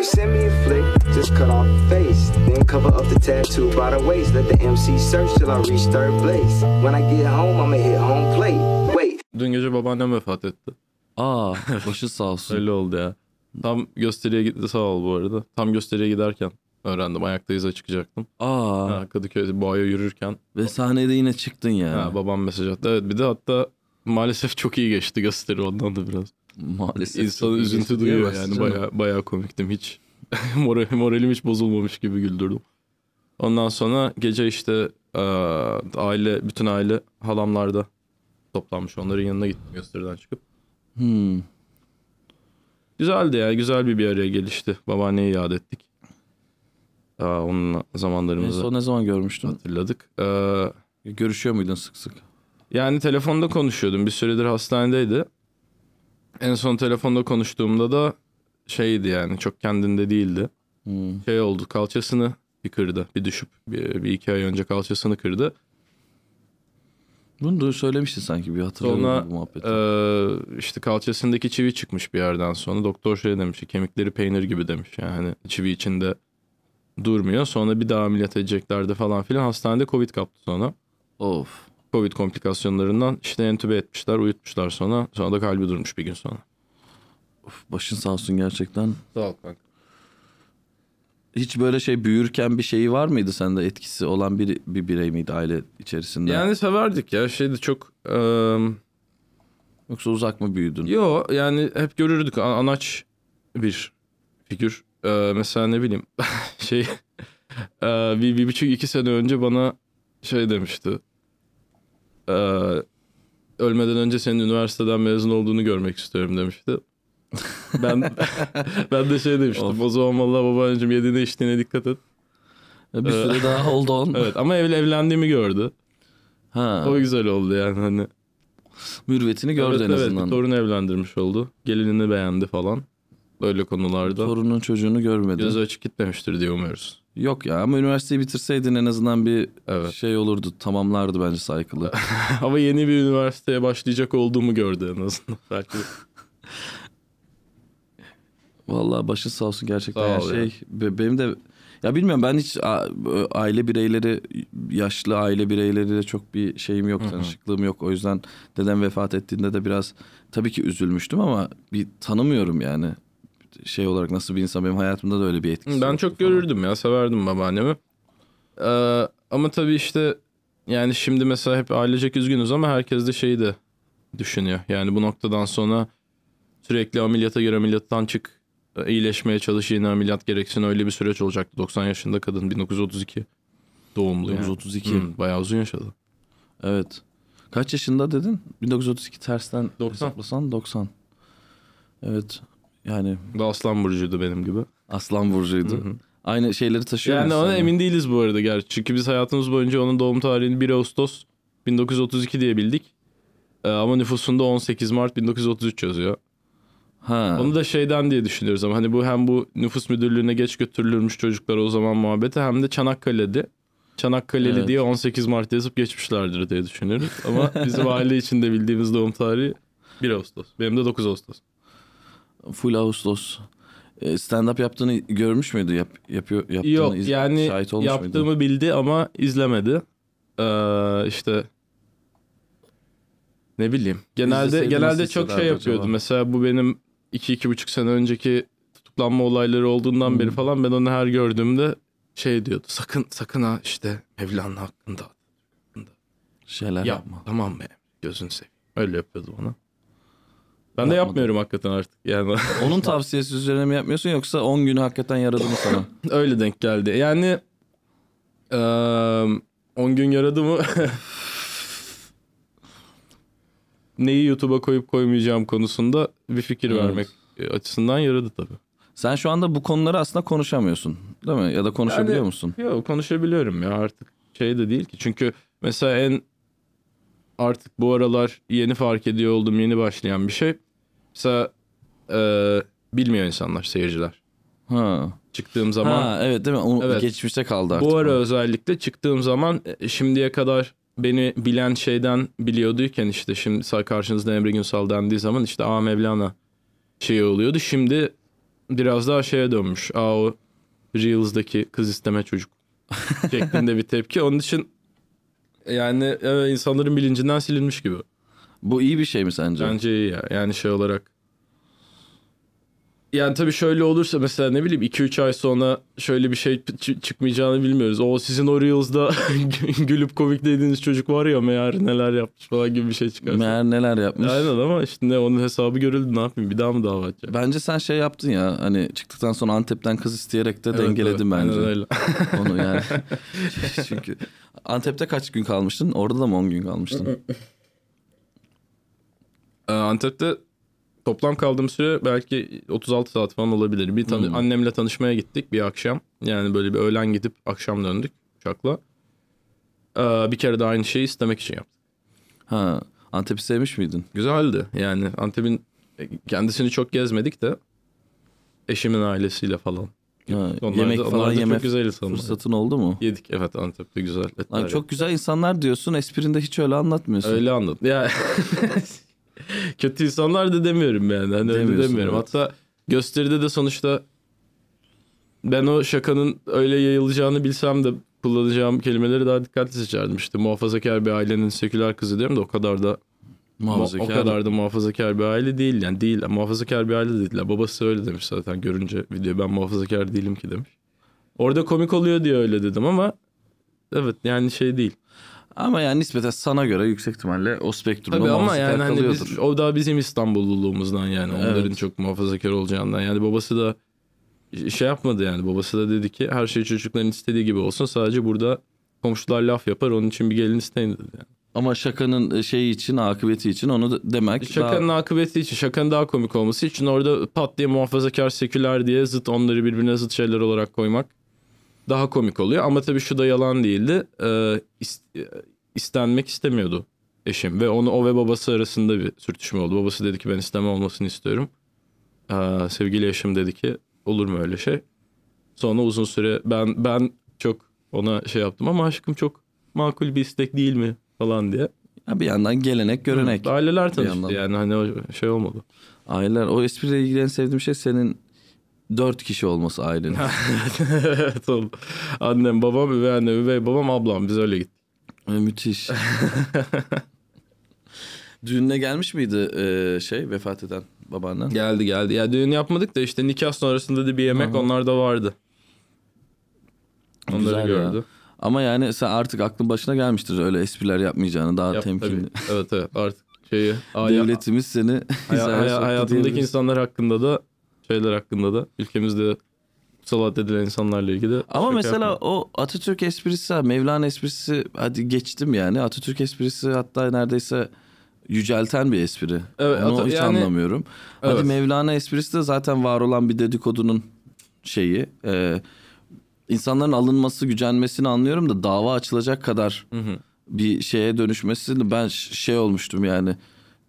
You send me a flick, just cut off the face. Then cover up the tattoo by the waist. Let the MC search till I reach third place. When I get home, I'ma hit home plate. Wait. Dün gece babaannem vefat etti. Aa başı sağ olsun. Öyle oldu ya. Tam gösteriye gitti sağ ol bu arada. Tam gösteriye giderken öğrendim. Ayakta iza çıkacaktım. Aa Ha, Kadıköy'de boğaya yürürken ve sahnede yine çıktın ya. ha, babam mesaj attı. Evet bir de hatta maalesef çok iyi geçti gösteri ondan da biraz. Maalesef. İnsan çok iyi üzüntü duyuyor yani canım. baya baya komiktim hiç. Moral, moralim hiç bozulmamış gibi güldürdüm. Ondan sonra gece işte aile bütün aile halamlarda toplanmış. Onların yanına gittim gösteriden çıkıp. Hmm. Güzeldi ya güzel bir bir araya gelişti. Babaanneyi yad ettik. Aa, onun En zamanlarımızı son ne zaman görmüştün? hatırladık. Ee, Görüşüyor muydun sık sık? yani telefonda konuşuyordum. Bir süredir hastanedeydi. En son telefonda konuştuğumda da şeydi yani çok kendinde değildi. Hmm. Şey oldu kalçasını bir kırdı. Bir düşüp bir, bir iki ay önce kalçasını kırdı. Bunu da söylemiştin sanki bir hatırlıyorum Sonra bu muhabbeti. Ee, işte kalçasındaki çivi çıkmış bir yerden sonra. Doktor şey demiş kemikleri peynir gibi demiş. Yani hani çivi içinde durmuyor. Sonra bir daha ameliyat edeceklerdi falan filan. Hastanede Covid kaptı sonra. of. Covid komplikasyonlarından işte entübe etmişler, uyutmuşlar sonra. Sonra da kalbi durmuş bir gün sonra. of. Başın sağ olsun gerçekten. Sağ ol kanka. Hiç böyle şey büyürken bir şeyi var mıydı sende etkisi olan bir, bir birey miydi aile içerisinde? Yani severdik ya. Şeydi çok... eee, Yoksa uzak mı büyüdün? Yo yani hep görürdük a- anaç bir figür. Ee, mesela ne bileyim şey ee, bir, bir buçuk iki sene önce bana şey demişti. Ee, ölmeden önce senin üniversiteden mezun olduğunu görmek istiyorum demişti. Ben ben de şey demiştim. Of. O zaman vallahi babaanneciğim yediğine içtiğine dikkat et. Bir süre daha hold on. Evet ama ev, evlendiğimi gördü. Ha, O güzel oldu yani hani. mürvetini gördü evet, en evet, azından. bir torun evlendirmiş oldu. Gelinini beğendi falan. Böyle konularda. Torunun çocuğunu görmedi. Gözü açık gitmemiştir diye umuyoruz. Yok ya ama üniversiteyi bitirseydin en azından bir Evet. şey olurdu. Tamamlardı bence saykılı. Ama yeni bir üniversiteye başlayacak olduğumu gördü en azından. Belki Vallahi başı sağ olsun gerçekten. Sağ ol şey ya. be- benim de ya bilmiyorum ben hiç aile bireyleri yaşlı aile bireyleriyle çok bir şeyim yok tanışıklığım yok. O yüzden dedem vefat ettiğinde de biraz tabii ki üzülmüştüm ama bir tanımıyorum yani. Şey olarak nasıl bir insan benim hayatımda da öyle bir etkisi ben çok falan. görürdüm ya severdim babaannemi. Ee, ama tabii işte yani şimdi mesela hep ailecek üzgünüz ama herkes de şeyi de düşünüyor. Yani bu noktadan sonra sürekli ameliyata gir ameliyattan çık e, iyileşmeye çalış yine ameliyat gereksin öyle bir süreç olacaktı. 90 yaşında kadın 1932 doğumlu yani. 1932. Hmm, bayağı uzun yaşadı. Evet. Kaç yaşında dedin? 1932 tersten 90. hesaplasan 90. Evet. Yani Da Aslan Burcu'ydu benim gibi. aslan burcuydu. Aynı şeyleri taşıyor Yani ona emin değiliz bu arada gerçi. Çünkü biz hayatımız boyunca onun doğum tarihini 1 Ağustos 1932 diye bildik. Ee, ama nüfusunda 18 Mart 1933 yazıyor. Ha. Onu da şeyden diye düşünüyoruz ama hani bu hem bu nüfus müdürlüğüne geç götürülürmüş çocuklar o zaman muhabbeti hem de Çanakkale'de. Çanakkale'li Evet. diye 18 Mart yazıp geçmişlerdir diye düşünüyoruz. Ama bizim aile içinde bildiğimiz doğum tarihi 1 Ağustos. Benim de 9 Ağustos. Full Ağustos. E, Stand-up yaptığını görmüş müydü? Yap, yapıyor, yaptığını Yok iz- yani şahit olmuş yaptığımı muydu? bildi ama izlemedi. Ee, işte ne bileyim. Genelde genelde çok şey yapıyordu. acaba? Mesela bu benim iki iki buçuk sene önceki tutuklanma olayları olduğundan beri falan ben onu her gördüğümde şey diyordu. Sakın sakın ha işte Mevlana hakkında Şeyler ya yapma. tamam be gözünü seveyim. Öyle yapıyordu bana. Ben de yapmıyorum hakikaten artık. Yani Onun tavsiyesi üzerine mi yapmıyorsun yoksa 10 günü hakikaten yaradı mı sana? Öyle denk geldi. Yani eee 10 gün yaradı mı? Neyi YouTube'a koyup koymayacağım konusunda bir fikir Evet. vermek açısından yaradı tabii. Sen şu anda bu konuları aslında konuşamıyorsun. Değil mi? Ya da konuşabiliyor Yani- musun? Yok konuşabiliyorum ya artık şey de değil ki. Çünkü mesela en artık bu aralar yeni fark ediyor olduğum yeni başlayan bir şey. Mesela eee, bilmiyor insanlar seyirciler. Ha. Çıktığım zaman ha evet değil mi? O Evet. geçmişte kaldı artık. Bu ara özellikle çıktığım zaman e, şimdiye kadar beni bilen şeyden biliyorduyken işte şimdi karşınızda Emre Günsal dendiği zaman işte A Mevlana şeyi oluyordu. Şimdi biraz daha şeye dönmüş. Aa o Reels'daki kız isteme çocuk şeklinde bir tepki. Onun için yani evet, insanların bilincinden silinmiş gibi. Bu iyi bir şey mi sence? Bence iyi ya. Yani şey olarak. Yani tabii şöyle olursa mesela ne bileyim 2-3 ay sonra şöyle bir şey çıkmayacağını bilmiyoruz. O sizin o Reels'da gülüp komik dediğiniz çocuk var ya meğer neler yapmış falan gibi bir şey çıkarsa. Meğer neler yapmış. Aynen ama işte ne onun hesabı görüldü ne yapayım bir daha mı dava açacağım? Bence sen şey yaptın ya hani çıktıktan sonra Antep'ten kız isteyerek de Evet, dengeledin evet, bence. öyle. Onu yani. Çünkü Antep'te kaç gün kalmıştın? Orada da mı 10 gün kalmıştın? Ee, Antep'te toplam kaldığım süre belki 36 saat falan olabilir. Bir tanı- Hmm. annemle tanışmaya gittik bir akşam. Yani böyle bir öğlen gidip akşam döndük uçakla. Ee, bir kere de aynı şeyi istemek için yaptık. ha, Antep'i sevmiş miydin? Güzeldi. Yani Antep'in kendisini çok gezmedik de eşimin ailesiyle falan. Ha, Onlar yemek da, falan yeme çok güzel fırsatın oldu mu? Yedik evet Antep'te güzel etler. Lan çok güzel insanlar diyorsun esprinde hiç öyle anlatmıyorsun. Öyle anladım. Ya kötü insanlar da demiyorum yani. Hani öyle Demiyorsun, demiyorum. evet. Hatta gösteride de sonuçta ben o şakanın öyle yayılacağını bilsem de kullanacağım kelimeleri daha dikkatli seçerdim. İşte muhafazakar bir ailenin seküler kızı diyorum da o kadar da Muhafazakar. o kadar da muhafazakar bir aile değil yani değil muhafazakar bir aile değiller. Babası öyle demiş zaten görünce video ben muhafazakar değilim ki demiş. Orada komik oluyor diye öyle dedim ama evet yani şey değil. Ama yani nispeten sana göre yüksek ihtimalle o spektrumda Tabii ama yani hani kalıyordur. biz, o da bizim İstanbulluluğumuzdan yani Evet. onların çok muhafazakar olacağından. Yani babası da şey yapmadı yani babası da dedi ki her şey çocukların istediği gibi olsun sadece burada komşular laf yapar onun için bir gelin isteyin dedi. Yani. Ama şakanın şeyi için, akıbeti için onu da demek Şakanın daha... akıbeti için şakanın daha komik olması için orada pat diye muhafazakar seküler diye zıt onları birbirine zıt şeyler olarak koymak daha komik oluyor. Ama tabii şu da yalan değildi. Ee, is- istenmek istemiyordu eşim ve onu o ve babası arasında bir sürtüşme oldu. Babası dedi ki ben isteme olmasını istiyorum. Ee, sevgili eşim dedi ki olur mu öyle şey? Sonra uzun süre ben ben çok ona şey yaptım ama aşkım çok makul bir istek değil mi falan diye. Ya bir yandan gelenek, görenek. Aileler Bir tanıştı yandan. yani hani o şey olmadı. Aileler. O espriyle ilgili en sevdiğim şey senin dört kişi olması ailenin. evet oğlum. Annem, babam, üvey annem, üvey babam, ablam. Biz öyle gittik. Ee, Müthiş. Düğününe gelmiş miydi e, şey vefat eden babaannen? Geldi geldi. Ya düğün yapmadık da işte nikah sonrasında da bir yemek hı. onlar da vardı. Onları Güzel ya. gördü. Ama yani sen artık aklın başına gelmiştir öyle espriler yapmayacağını daha Yap, temkinli. tabii. Evet evet artık şeyi Devletimiz seni haya- soktu hayatındaki diyebiliriz. insanlar hakkında da şeyler hakkında da ülkemizde salat edilen insanlarla ilgili de Ama mesela yapma. o Atatürk esprisi, Mevlana esprisi hadi geçtim yani. Atatürk esprisi hatta neredeyse yücelten bir espri. Evet, Onu hiç yani- anlamıyorum. Hadi Evet. Mevlana esprisi de zaten var olan bir dedikodunun şeyi. Ee, insanların alınması, gücenmesini anlıyorum da dava açılacak kadar Hı hı. bir şeye dönüşmesini ben şey olmuştum yani.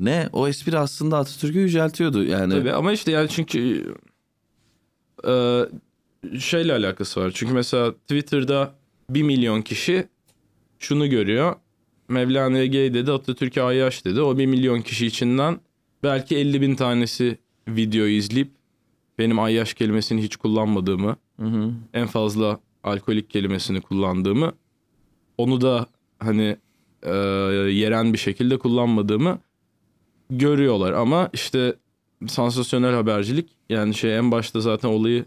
Ne? O espri aslında Atatürk'ü yüceltiyordu yani. Tabii ama işte yani çünkü e, şeyle alakası var. Çünkü mesela Twitter'da bir milyon kişi şunu görüyor. Mevlana'ya gay dedi, Atatürk'e ayyaş dedi. O bir milyon kişi içinden belki 50 bin tanesi videoyu izleyip benim ayyaş kelimesini hiç kullanmadığımı, Hı hı. en fazla alkolik kelimesini kullandığımı, onu da hani e, yeren bir şekilde kullanmadığımı görüyorlar. Ama işte sansasyonel habercilik yani şey en başta zaten olayı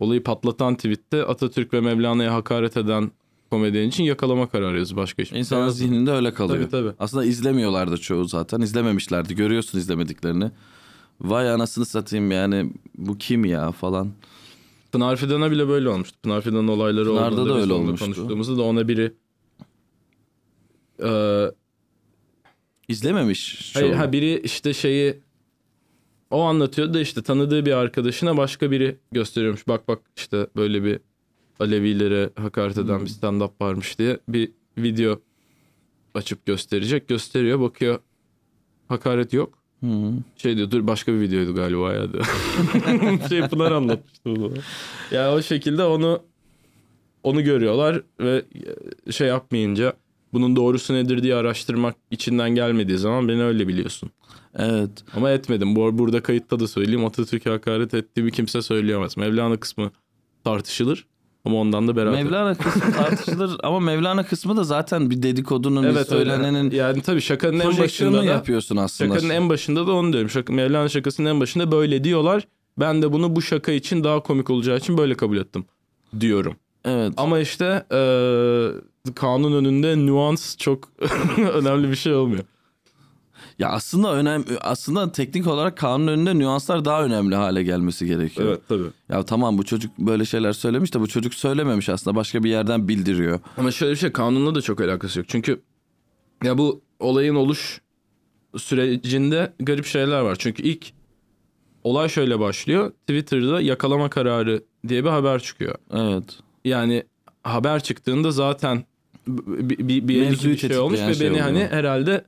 olayı patlatan tweette Atatürk ve Mevlana'ya hakaret eden komedyen için yakalama kararı yazıyor. Başka hiçbir şey İnsanın yazmıyor. zihninde öyle kalıyor. Tabii, tabii. Aslında izlemiyorlardı çoğu zaten. İzlememişlerdi. Görüyorsun izlemediklerini. Vay anasını satayım yani bu kim ya falan. Pınar Fidan'a bile böyle olmuştu. Pınar Fidan'ın olayları Pınar'da olduğunda da öyle olmuştu. konuştuğumuzda da ona biri e, İzlememiş. Hayır ha biri işte şeyi o anlatıyordu da işte tanıdığı bir arkadaşına başka biri gösteriyormuş. Bak bak işte böyle bir Alevilere hakaret eden bir stand-up varmış diye bir video açıp gösterecek. Gösteriyor bakıyor hakaret yok. Hı. Şey diyor dur başka bir videoydu galiba ya diyor. şey Pınar anlatmıştı bunu. Ya o şekilde onu onu görüyorlar ve şey yapmayınca bunun doğrusu nedir diye araştırmak içinden gelmediği zaman beni öyle biliyorsun. Evet. Ama etmedim. Bu burada kayıtta da söyleyeyim. Atatürk'e hakaret ettiğimi kimse söyleyemez. Mevlana kısmı tartışılır. Ama ondan da beraber. Mevlana kısmı tartışılır ama Mevlana kısmı da zaten bir dedikodunun bir evet söylenenin öyle. Yani tabii şakanın en başında da yapıyorsun aslında. şakanın en başında da onu diyorum. Şaka, Mevlana şakasının en başında böyle diyorlar. Ben de bunu bu şaka için daha komik olacağı için böyle kabul ettim diyorum. Evet. Ama işte eee, kanun önünde nüans çok önemli bir şey olmuyor. Ya aslında önemli aslında teknik olarak kanun önünde nüanslar daha önemli hale gelmesi gerekiyor. Evet tabii. Ya tamam bu çocuk böyle şeyler söylemiş de bu çocuk söylememiş aslında başka bir yerden bildiriyor. Ama şöyle bir şey kanunla da çok alakası yok. Çünkü ya bu olayın oluş sürecinde garip şeyler var. Çünkü ilk olay şöyle başlıyor. Twitter'da yakalama kararı diye bir haber çıkıyor. Evet. Yani haber çıktığında zaten bir, bir, bir, bir şey olmuş ve tetikleyen beni şey hani oluyor. herhalde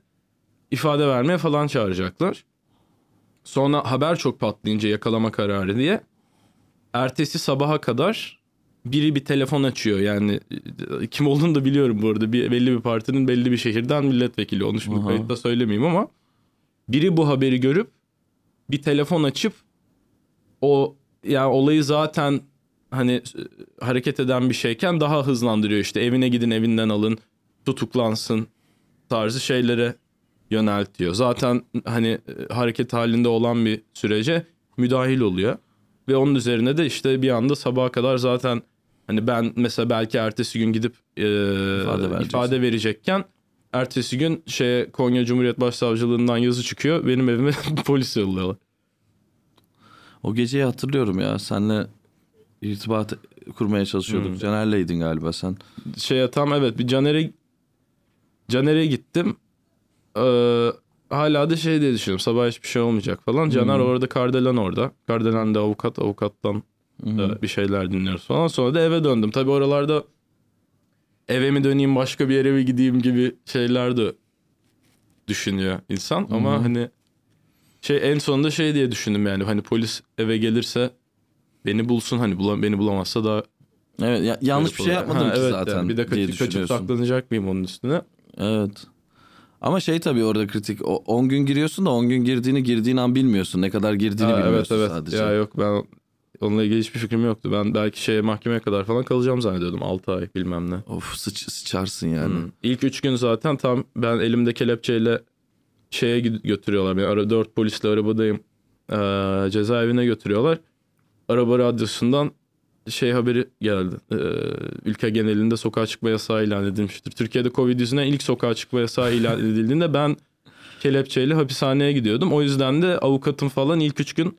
ifade vermeye falan çağıracaklar. Sonra haber çok patlayınca yakalama kararı diye ertesi sabaha kadar biri bir telefon açıyor. Yani e, kim olduğunu da biliyorum bu arada. Bir, belli bir partinin belli bir şehirden milletvekili. Şimdi Aha. kayıtta söylemeyeyim ama biri bu haberi görüp bir telefon açıp o yani olayı zaten hani e, hareket eden bir şeyken daha hızlandırıyor işte evine gidin evinden alın tutuklansın tarzı şeylere yöneltiyor. Zaten hani e, hareket halinde olan bir sürece müdahil oluyor. Ve onun üzerine de işte bir anda sabaha kadar zaten hani ben mesela belki ertesi gün gidip e, vereceksin. ifade verecekken ertesi gün şeye Konya Cumhuriyet Başsavcılığından yazı çıkıyor. Benim evime polis yolluyorlar. O geceyi hatırlıyorum ya. Senle irtibat kurmaya çalışıyorduk. Hmm. Caner'leydin galiba sen. şeye tam evet bir Caner'e Caner'e gittim. Ee, hala da şey diye düşünüyorum. Sabah hiçbir şey olmayacak falan. Caner Hmm. orada, Kardelen orada. Kardelen de avukat. Avukattan da bir şeyler dinliyoruz falan. Sonra da eve döndüm. Tabii oralarda eve mi döneyim başka bir yere mi gideyim gibi şeyler de düşünüyor insan. Ama Hı hı. hani şey en sonunda şey diye düşündüm yani. Hani polis eve gelirse beni bulsun hani bula, beni bulamazsa daha Evet ya- yanlış bir şey Garip yapmadım oluyor. ki Ha, evet zaten yani. Bir de kaçıp, kaçıp saklanacak mıyım onun üstüne? Evet. Ama şey tabii orada kritik. O 10 gün giriyorsun da 10 gün girdiğini girdiğin an bilmiyorsun. Ne kadar girdiğini Ha, evet bilmiyorsun evet. sadece. Ya yok ben onunla ilgili hiçbir fikrim yoktu. Ben belki şeye mahkemeye kadar falan kalacağım zannediyordum. 6 ay bilmem ne. Of sıç, sıçarsın yani. Hmm. İlk 3 gün zaten tam ben elimde kelepçeyle şeye götürüyorlar. ara 4 polisle arabadayım. Ee, cezaevine götürüyorlar. Araba radyosundan şey haberi geldi. Ee, ülke genelinde sokağa çıkma yasağı ilan edilmiştir. Türkiye'de Covid yüzünden ilk sokağa çıkma yasağı ilan edildiğinde ben kelepçeyle hapishaneye gidiyordum. O yüzden de avukatım falan ilk üç gün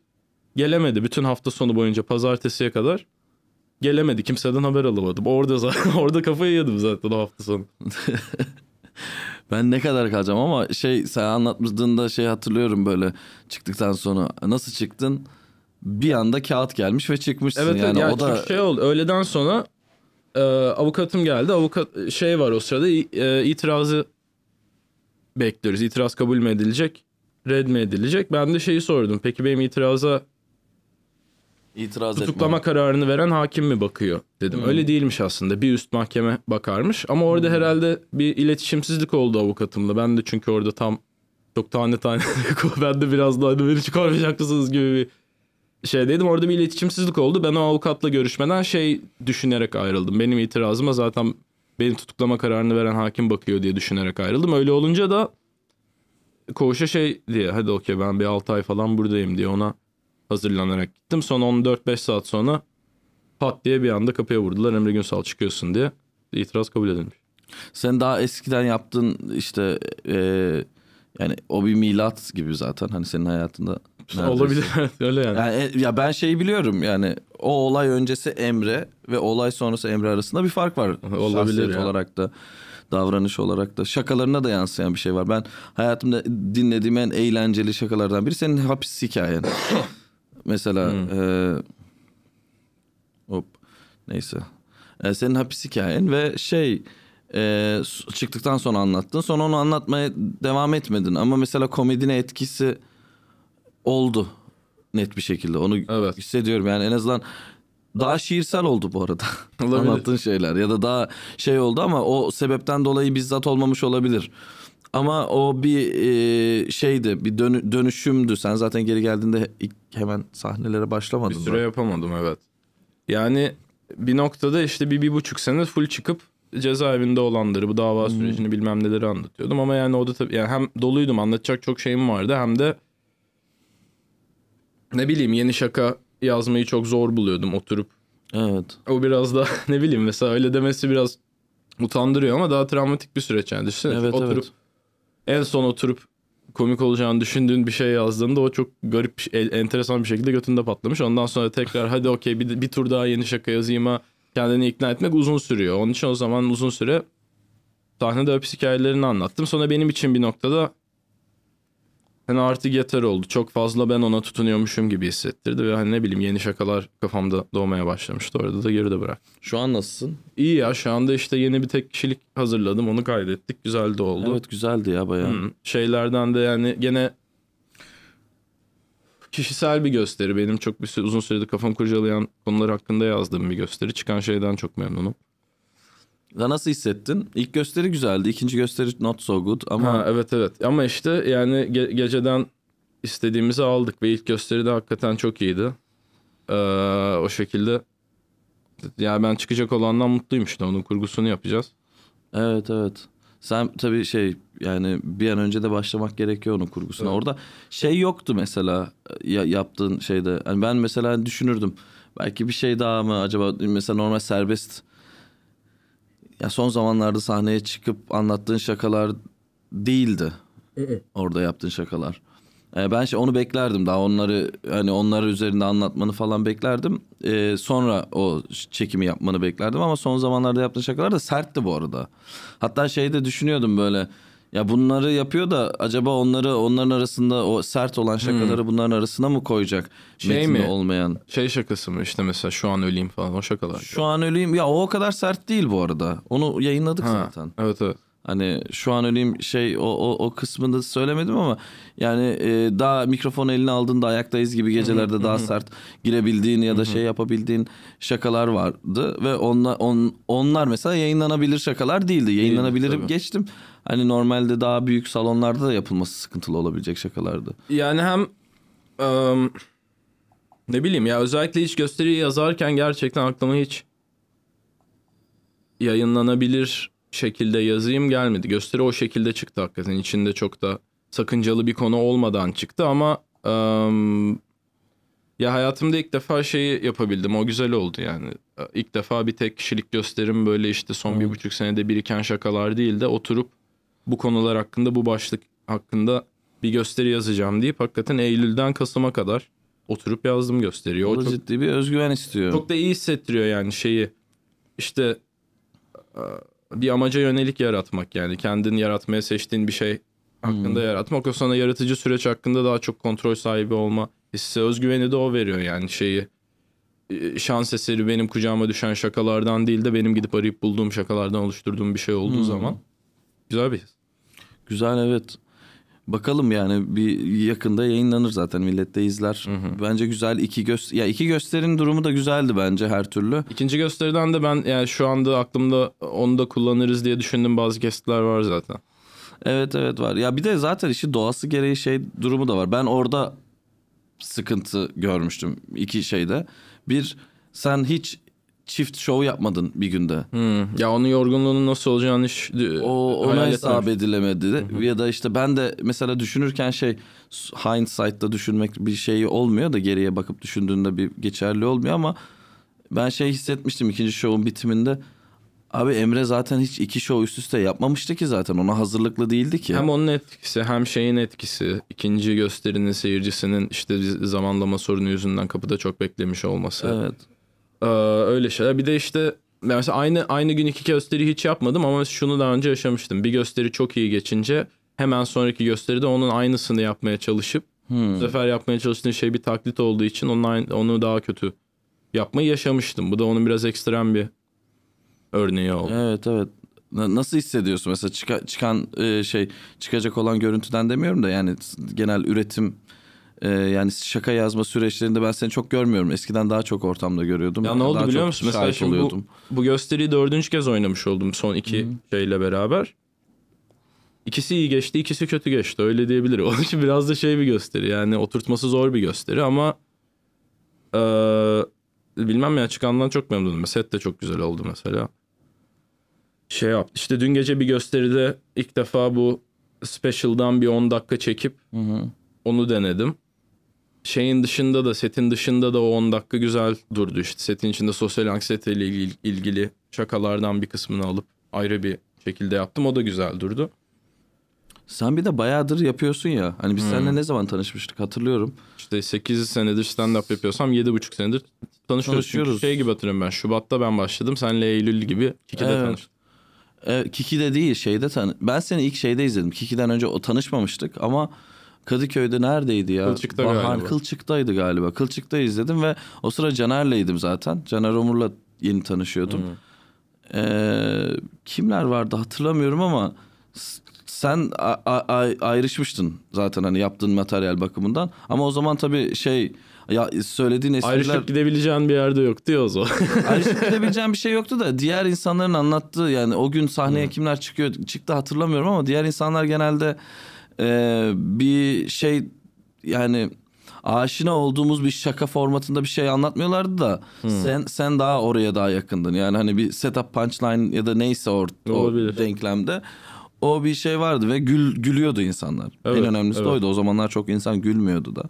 gelemedi. Bütün hafta sonu boyunca pazartesiye kadar gelemedi. Kimseden haber alamadım. Orada zaten orada kafayı yedim zaten o hafta sonu. Ben ne kadar kalacağım ama şey sen anlatmadığında şey hatırlıyorum böyle çıktıktan sonra. Nasıl çıktın? Bir anda kağıt gelmiş ve çıkmışsın Evet yani. yani o da şey oldu. Öğleden sonra e, avukatım geldi. Avukat şey var o sırada e, itirazı bekliyoruz. İtiraz kabul mü edilecek? Red mi edilecek? Ben de şeyi sordum. Peki benim itiraza itiraz tutuklama etme. kararını veren hakim mi bakıyor dedim. Hmm. Öyle değilmiş aslında. Bir üst mahkeme bakarmış. Ama orada herhalde bir iletişimsizlik oldu avukatımla. Ben de çünkü orada tam çok tane tane ben de biraz daha beni çıkarmayacak mısınız gibi bir şeydeydim. Orada bir iletişimsizlik oldu. Ben o avukatla görüşmeden şey düşünerek ayrıldım. Benim itirazıma zaten benim tutuklama kararını veren hakim bakıyor diye düşünerek ayrıldım. Öyle olunca da koğuşa şey diye hadi okey ben bir 6 ay falan buradayım diye ona hazırlanarak gittim. Sonra 14-5 saat sonra pat diye bir anda kapıya vurdular. Emre Günsal çıkıyorsun diye. İtiraz kabul edilmiş. Sen daha eskiden yaptığın işte e, yani o bir milat gibi zaten hani senin hayatında. Neredeyse. Olabilir öyle yani. Yani, e, ya ben şeyi biliyorum yani o olay öncesi Emre ve olay sonrası Emre arasında bir fark var. Olabilir ya. olarak da davranış olarak da şakalarına da yansıyan bir şey var. Ben hayatımda dinlediğim en eğlenceli şakalardan biri senin hapis hikayen. Mesela Hmm. e, hop neyse. E, senin hapis hikayen ve şey e, çıktıktan sonra anlattın. Sonra onu anlatmaya devam etmedin. Ama mesela komedine etkisi oldu net bir şekilde. Onu Evet. hissediyorum. Yani en azından daha şiirsel oldu bu arada. Olabilir. Anlattığın şeyler ya da daha şey oldu ama o sebepten dolayı bizzat olmamış olabilir. Ama o bir e, şeydi, bir dönü- dönüşümdü. Sen zaten geri geldiğinde ilk hemen sahnelere başlamadın. Bir süre yapamadım evet. Yani bir noktada işte bir, bir buçuk sene full çıkıp cezaevinde olanları, bu dava sürecini bilmem neleri anlatıyordum. Ama yani o da tabii yani hem doluydum anlatacak çok şeyim vardı hem de ne bileyim yeni şaka yazmayı çok zor buluyordum oturup. Evet. O biraz da ne bileyim mesela öyle demesi biraz utandırıyor ama daha travmatik bir süreç yani. Düşünsene Evet, oturup evet. en son oturup komik olacağını düşündüğün bir şey yazdığında o çok garip, şey- enteresan bir şekilde götünde patlamış. Ondan sonra tekrar hadi okey bir, bir tur daha yeni şaka yazayım'a kendini ikna etmek uzun sürüyor. Onun için o zaman uzun süre sahnede hapis hikayelerini anlattım. Sonra benim için bir noktada hani artık yeter oldu. Çok fazla ben ona tutunuyormuşum gibi hissettirdi ve hani ne bileyim yeni şakalar kafamda doğmaya başlamıştı. Orada da geride bırak. Şu an nasılsın? İyi ya şu anda işte yeni bir tek kişilik hazırladım. Onu kaydettik. Güzel de oldu. Evet güzeldi ya bayağı. Hı, Şeylerden de yani gene kişisel bir gösteri. Benim çok bir uzun süredir kafam kurcalayan konular hakkında yazdığım bir gösteri. Çıkan şeyden çok memnunum. Ya nasıl hissettin? İlk gösteri güzeldi. ikinci gösteri not so good ama Ha, evet evet ama işte yani ge- geceden istediğimizi aldık ve ilk gösteri de hakikaten çok iyiydi. Ee, o şekilde yani ben çıkacak olandan mutluyum işte onun kurgusunu yapacağız. evet evet. Sen tabii şey yani bir an önce de başlamak gerekiyor onun kurgusuna. Evet. Orada şey yoktu mesela ya, yaptığın şeyde. Hani ben mesela düşünürdüm. Belki bir şey daha mı acaba mesela normal serbest ya son zamanlarda sahneye çıkıp anlattığın şakalar değildi. Orada yaptığın şakalar. Ee, ben şey onu beklerdim daha onları hani onları üzerinde anlatmanı falan beklerdim. Ee, sonra o çekimi yapmanı beklerdim ama son zamanlarda yaptığın şakalar da sertti bu arada. Hatta şey de düşünüyordum böyle ya bunları yapıyor da acaba onları onların arasında o sert olan şakaları bunların arasına mı koyacak? Şey metinde mi? olmayan. Şey şakası mı işte mesela şu an öleyim falan o şakalar. Şu an öleyim ya o o kadar sert değil bu arada. Onu yayınladık Ha, zaten. Evet evet. Hani şu an öleyim şey o, o, o kısmını söylemedim ama yani e, daha mikrofon eline aldığında ayaktayız gibi gecelerde daha sert girebildiğin ya da şey yapabildiğin şakalar vardı ve onlar on, onlar mesela yayınlanabilir şakalar değildi. Yayınlanabilirim geçtim. Hani normalde daha büyük salonlarda da yapılması sıkıntılı olabilecek şakalardı. Yani hem ım, ne bileyim ya özellikle hiç gösteriyi yazarken gerçekten aklıma hiç yayınlanabilir şekilde yazayım gelmedi. Gösteri o şekilde çıktı hakikaten. İçinde çok da sakıncalı bir konu olmadan çıktı ama ım, ya hayatımda ilk defa şeyi yapabildim. O güzel oldu yani. İlk defa bir tek kişilik gösterim böyle işte son bir buçuk senede biriken şakalar değil de oturup bu konular hakkında bu başlık hakkında bir gösteri yazacağım deyip hakikaten Eylül'den Kasım'a kadar oturup yazdım gösteriyi. O O çok, ciddi bir özgüven istiyor. çok da iyi hissettiriyor yani şeyi. İşte e, bir amaca yönelik yaratmak yani kendin yaratmaya seçtiğin bir şey hakkında yaratmak o sana yaratıcı süreç hakkında daha çok kontrol sahibi olma hissi özgüveni de o veriyor yani şeyi e, şans eseri benim kucağıma düşen şakalardan değil de benim gidip arayıp bulduğum şakalardan oluşturduğum bir şey olduğu zaman güzel bir. Güzel evet. Bakalım yani bir yakında yayınlanır zaten millet de izler. Bence güzel iki göz ya iki gösterinin durumu da güzeldi bence her türlü. İkinci gösteriden de ben yani şu anda aklımda onu da kullanırız diye düşündüğüm bazı kesitler var zaten. Evet evet var. Ya bir de zaten işi doğası gereği şey durumu da var. Ben orada sıkıntı görmüştüm iki şeyde. Bir sen hiç çift show yapmadın bir günde. Hmm. Ya onun yorgunluğunun nasıl olacağını hiç e, O ona hesap edilemedi. Ya da işte ben de mesela düşünürken şey hindsight'ta düşünmek bir şey olmuyor da geriye bakıp düşündüğünde bir geçerli olmuyor ama ben şey hissetmiştim ikinci şovun bitiminde. Abi Emre zaten hiç iki show üst üste yapmamıştı ki zaten. Ona hazırlıklı değildi ki. Hem onun etkisi hem şeyin etkisi. ikinci gösterinin seyircisinin işte zamanlama sorunu yüzünden kapıda çok beklemiş olması. Evet. Ee, öyle şeyler. Bir de işte mesela aynı aynı gün iki gösteri hiç yapmadım ama şunu daha önce yaşamıştım. Bir gösteri çok iyi geçince hemen sonraki gösteride onun aynısını yapmaya çalışıp bu sefer yapmaya çalıştığın şey bir taklit olduğu için onun aynı- onu daha kötü yapmayı yaşamıştım. Bu da onun biraz ekstrem bir örneği oldu. Evet evet. Na- Nasıl hissediyorsun mesela çıka- çıkan e, şey çıkacak olan görüntüden demiyorum da yani genel üretim Ee, yani şaka yazma süreçlerinde ben seni çok görmüyorum. Eskiden daha çok ortamda görüyordum. Ya ne oldu biliyor musun? Mesela şimdi bu, oluyordum. bu gösteriyi dördüncü kez oynamış oldum son iki şeyle beraber. İkisi iyi geçti, ikisi kötü geçti. Öyle diyebilirim. Onun için biraz da şey bir gösteri. Yani oturtması zor bir gösteri ama eee, bilmem ya çıkandan çok memnunum. Set de çok güzel oldu mesela. Şey yaptı. İşte dün gece bir gösteride ilk defa bu special'dan bir 10 dakika çekip Hı hı. onu denedim. Şeyin dışında da setin dışında da o 10 dakika güzel durdu işte. Setin içinde sosyal anksiyeteyle ilgili, ilgili şakalardan bir kısmını alıp ayrı bir şekilde yaptım. O da güzel durdu. Sen bir de bayağıdır yapıyorsun ya. Hani Hmm. biz seninle ne zaman tanışmıştık hatırlıyorum. İşte 8 senedir stand-up yapıyorsam 7,5 senedir tanışıyoruz. Tanışıyoruz. Çünkü şey gibi hatırlıyorum ben. Şubat'ta ben başladım. Senle Eylül gibi Kiki'de Evet. tanıştık. E, Kiki'de değil şeyde tanı. Ben seni ilk şeyde izledim. Kiki'den önce o tanışmamıştık ama Kadıköy'de neredeydi ya? Kılçık'ta Bahar- galiba. Kılçık'taydı galiba. Kılçık'ta izledim ve o sıra Caner'leydim zaten. Caner Omur'la yeni tanışıyordum. Ee, kimler vardı hatırlamıyorum ama sen ayrışmıştın zaten hani yaptığın materyal bakımından. Ama o zaman tabii şey ya söylediğin espriler Ayrışıp gidebileceğin bir yerde yoktu ya o zaman. ayrışıp gidebileceğim bir şey yoktu da diğer insanların anlattığı yani o gün sahneye kimler çıkıyor çıktı hatırlamıyorum ama diğer insanlar genelde e, bir şey yani aşina olduğumuz bir şaka formatında bir şey anlatmıyorlardı da sen sen daha oraya daha yakındın. Yani hani bir setup punchline ya da neyse or, o denklemde o bir şey vardı ve gül gülüyordu insanlar. Evet, en önemlisi de evet. oydu. O zamanlar çok insan gülmüyordu da.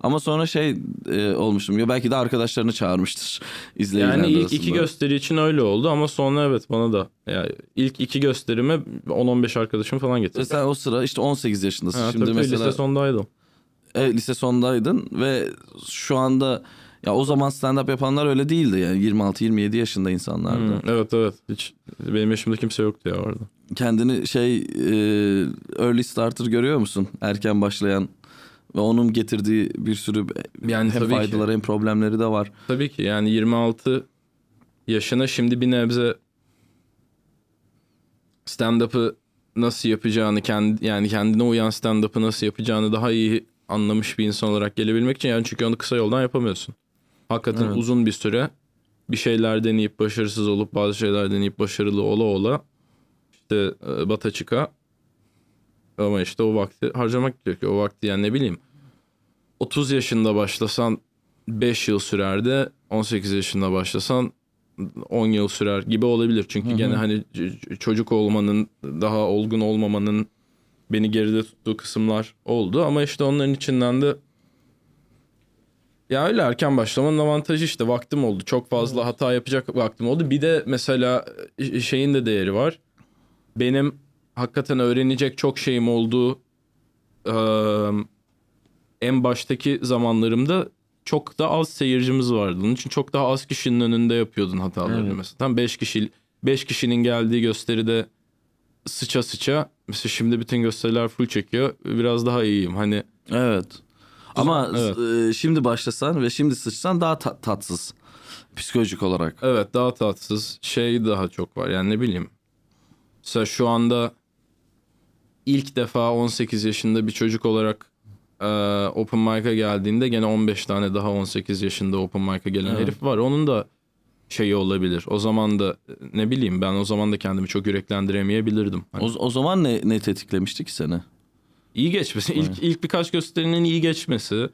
Ama sonra şey e, olmuştum ya belki de arkadaşlarını çağırmıştır izleyiciler yani ilk arasında. iki gösteri için öyle oldu ama sonra evet bana da. Yani ilk iki gösterime 10-15 arkadaşım falan E getirdi. sen o sıra işte 18 yaşındasın. Ha, Şimdi tabii mesela lise sondaydım. e, lise sondaydın ve şu anda ya o zaman stand up yapanlar öyle değildi yani 26-27 yaşında insanlardı. Hmm, evet evet. Hiç benim yaşımda kimse yoktu ya orada. Kendini şey e, early starter görüyor musun? Erken başlayan ve onun getirdiği bir sürü Yani hem tabii ki. faydaları hem problemleri de var. Tabii ki yani 26 yaşına şimdi bir nebze stand-up'ı nasıl yapacağını kendi yani kendine uyan stand-up'ı nasıl yapacağını daha iyi anlamış bir insan olarak gelebilmek için yani çünkü onu kısa yoldan yapamıyorsun. Hakikaten Evet. uzun bir süre bir şeyler deneyip başarısız olup bazı şeyler deneyip başarılı ola ola işte e, bata çıka ama işte o vakti harcamak gerekiyor. O vakti yani ne bileyim 30 yaşında başlasan 5 yıl sürerdi. 18 yaşında başlasan 10 yıl sürer gibi olabilir. Çünkü gene hani çocuk olmanın, daha olgun olmamanın beni geride tuttuğu kısımlar oldu. Ama işte onların içinden de ya öyle erken başlamanın avantajı işte vaktim oldu. Çok fazla hata yapacak vaktim oldu. Bir de mesela e, şeyin de değeri var. Benim hakikaten öğrenecek çok şeyim olduğu eee, en baştaki zamanlarımda çok da az seyircimiz vardı. Onun için çok daha az kişinin önünde yapıyordun hatalarını Evet. mesela. Tam 5 kişi 5 kişinin geldiği gösteride sıça sıça mesela şimdi bütün gösteriler full çekiyor. Biraz daha iyiyim. Hani Evet. Ama Evet. e, şimdi başlasan ve şimdi sıçsan daha ta- tatsız. Psikolojik olarak. evet daha tatsız şey daha çok var. Yani ne bileyim. Mesela şu anda ilk defa 18 yaşında bir çocuk olarak e, open mic'a geldiğinde gene 15 tane daha 18 yaşında open mic'a gelen Evet. herif var. Onun da şeyi olabilir. O zaman da ne bileyim ben o zaman da kendimi çok yüreklendiremeyebilirdim. Hani O, o zaman ne, ne tetiklemişti ki seni? iyi geçmesi. ilk ilk birkaç gösterinin iyi geçmesi.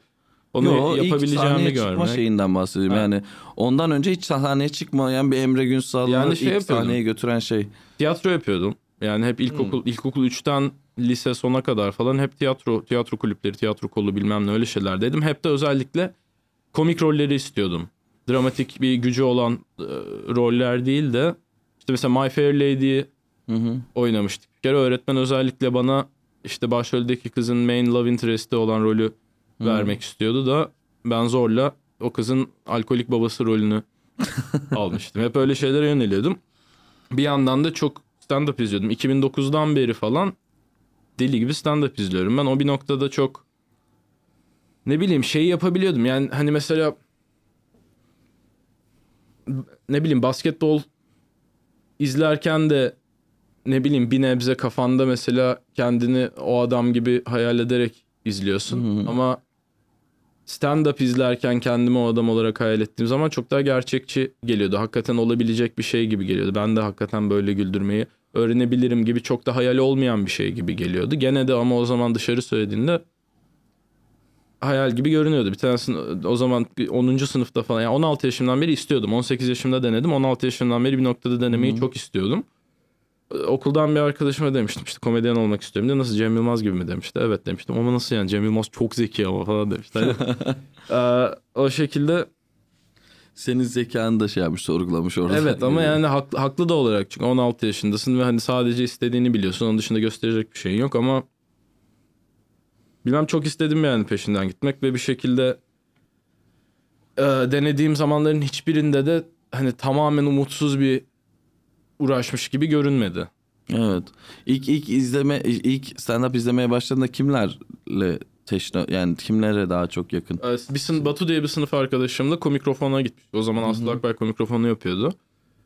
Onu Yo, ilk yapabileceğimi çıkma görmek. şeyinden bahsediyorum. Ha. Yani ondan önce hiç sahneye çıkmayan bir Emre Günsal'ı Yani şey ilk yapıyordum. sahneye götüren şey. tiyatro yapıyordum. Yani hep ilkokul Hmm. ilkokul 3'ten lise sona kadar falan hep tiyatro tiyatro kulüpleri, tiyatro kolu bilmem ne öyle şeylerdeydim. Hep de özellikle komik rolleri istiyordum. Dramatik bir gücü olan e, roller değil de işte mesela My Fair Lady'yi oynamıştık. Bir kere öğretmen özellikle bana işte başroldeki kızın main love interest'i olan rolü vermek istiyordu da ben zorla o kızın alkolik babası rolünü almıştım. Hep öyle şeylere yöneliyordum. Bir yandan da çok stand-up izliyordum. 2009'dan beri falan deli gibi stand-up izliyorum. Ben o bir noktada çok ne bileyim şeyi yapabiliyordum. Yani hani mesela ne bileyim basketbol izlerken de ne bileyim bir nebze kafanda mesela kendini o adam gibi hayal ederek izliyorsun. Hı. Ama stand-up izlerken kendimi o adam olarak hayal ettiğim zaman çok daha gerçekçi geliyordu. Hakikaten olabilecek bir şey gibi geliyordu. Ben de hakikaten böyle güldürmeyi öğrenebilirim gibi çok da hayal olmayan bir şey gibi geliyordu. Gene de ama o zaman dışarı söylediğinde hayal gibi görünüyordu. Bir tanesini o zaman 10. sınıfta falan yani 16 yaşımdan beri istiyordum. 18 yaşımda denedim. 16 yaşımdan beri bir noktada denemeyi çok istiyordum. Okuldan bir arkadaşıma demiştim işte komedyen olmak istiyorum diye nasıl Cem Yılmaz gibi mi demişti. Evet demiştim ama nasıl yani Cem Yılmaz çok zeki ama falan demişti. Hani, o şekilde Senin zekanı da şey yapmış sorgulamış orada. evet ama yani haklı, haklı da olarak çünkü 16 yaşındasın ve hani sadece istediğini biliyorsun. Onun dışında gösterecek bir şeyin yok ama bilmem çok istedim yani peşinden gitmek ve bir şekilde e, denediğim zamanların hiçbirinde de hani tamamen umutsuz bir uğraşmış gibi görünmedi. Evet. İlk ilk izleme ilk stand up izlemeye başladığında kimlerle teşne yani kimlere daha çok yakın? Ee, Bir sınıf, Batu diye bir sınıf arkadaşımla komikrofona gitmiş. O zaman Aslı Akbay komikrofonu yapıyordu.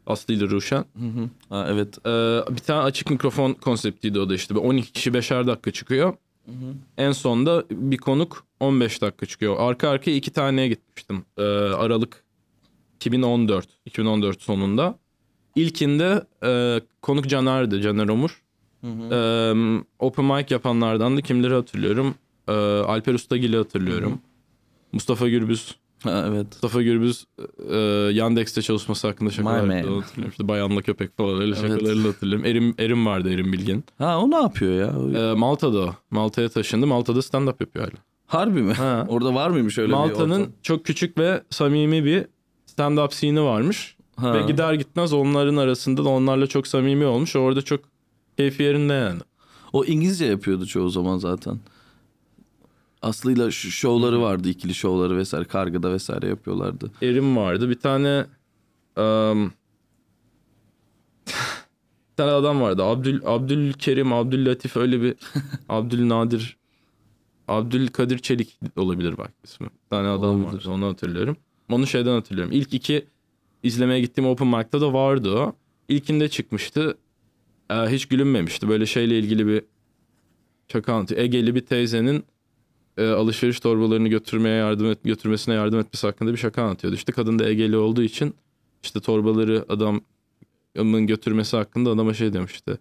Aslı ile Ruşen. Ha, evet. Ee, bir tane açık mikrofon konseptiydi o da işte. 12 kişi 5'er dakika çıkıyor. En sonda bir konuk 15 dakika çıkıyor. Arka arkaya iki taneye gitmiştim. Ee, Aralık 2014. 2014 sonunda. İlkinde e, konuk Caner'di. Caner Omur. Ee, open mic yapanlardan da kimleri hatırlıyorum. Ee, Alper Ustagil'i hatırlıyorum. Mustafa Gürbüz Ha, evet. Mustafa Gürbüz e, Yandex'te çalışması hakkında şakalar hatırlıyorum. İşte bayanla köpek falan öyle Evet. şakalarını hatırlıyorum. Erim, Erim vardı Erim Bilgin. Ha o ne yapıyor ya? E, Malta'da o. Malta'ya taşındı. Malta'da stand-up yapıyor hala. Harbi mi? Ha. Orada var mıymış öyle bir Malta'nın çok küçük ve samimi bir stand-up scene'i varmış. Ha. Ve gider gitmez onların arasında da onlarla çok samimi olmuş. Orada çok keyfi yerinde yani. O İngilizce yapıyordu çoğu zaman zaten. Aslı'yla şovları vardı, ikili şovları vesaire, kargıda vesaire yapıyorlardı. Erim vardı. Bir tane um, bir tane adam vardı. Abdül Abdülkerim, Abdüllatif öyle bir Abdülnadir Abdülkadir Çelik olabilir bak ismi. Bir tane adam Olabilir. vardı. Onu hatırlıyorum. Onu şeyden hatırlıyorum. İlk iki izlemeye gittiğim open mic'ta da vardı o. İlkinde çıkmıştı. Ee, hiç gülünmemişti. Böyle şeyle ilgili bir şaka. Egeli bir teyzenin e, alışveriş torbalarını götürmeye yardım et, götürmesine yardım etmesi hakkında bir şaka anlatıyordu. İşte kadın da Egeli olduğu için işte torbaları adamın götürmesi hakkında adama şey demişti.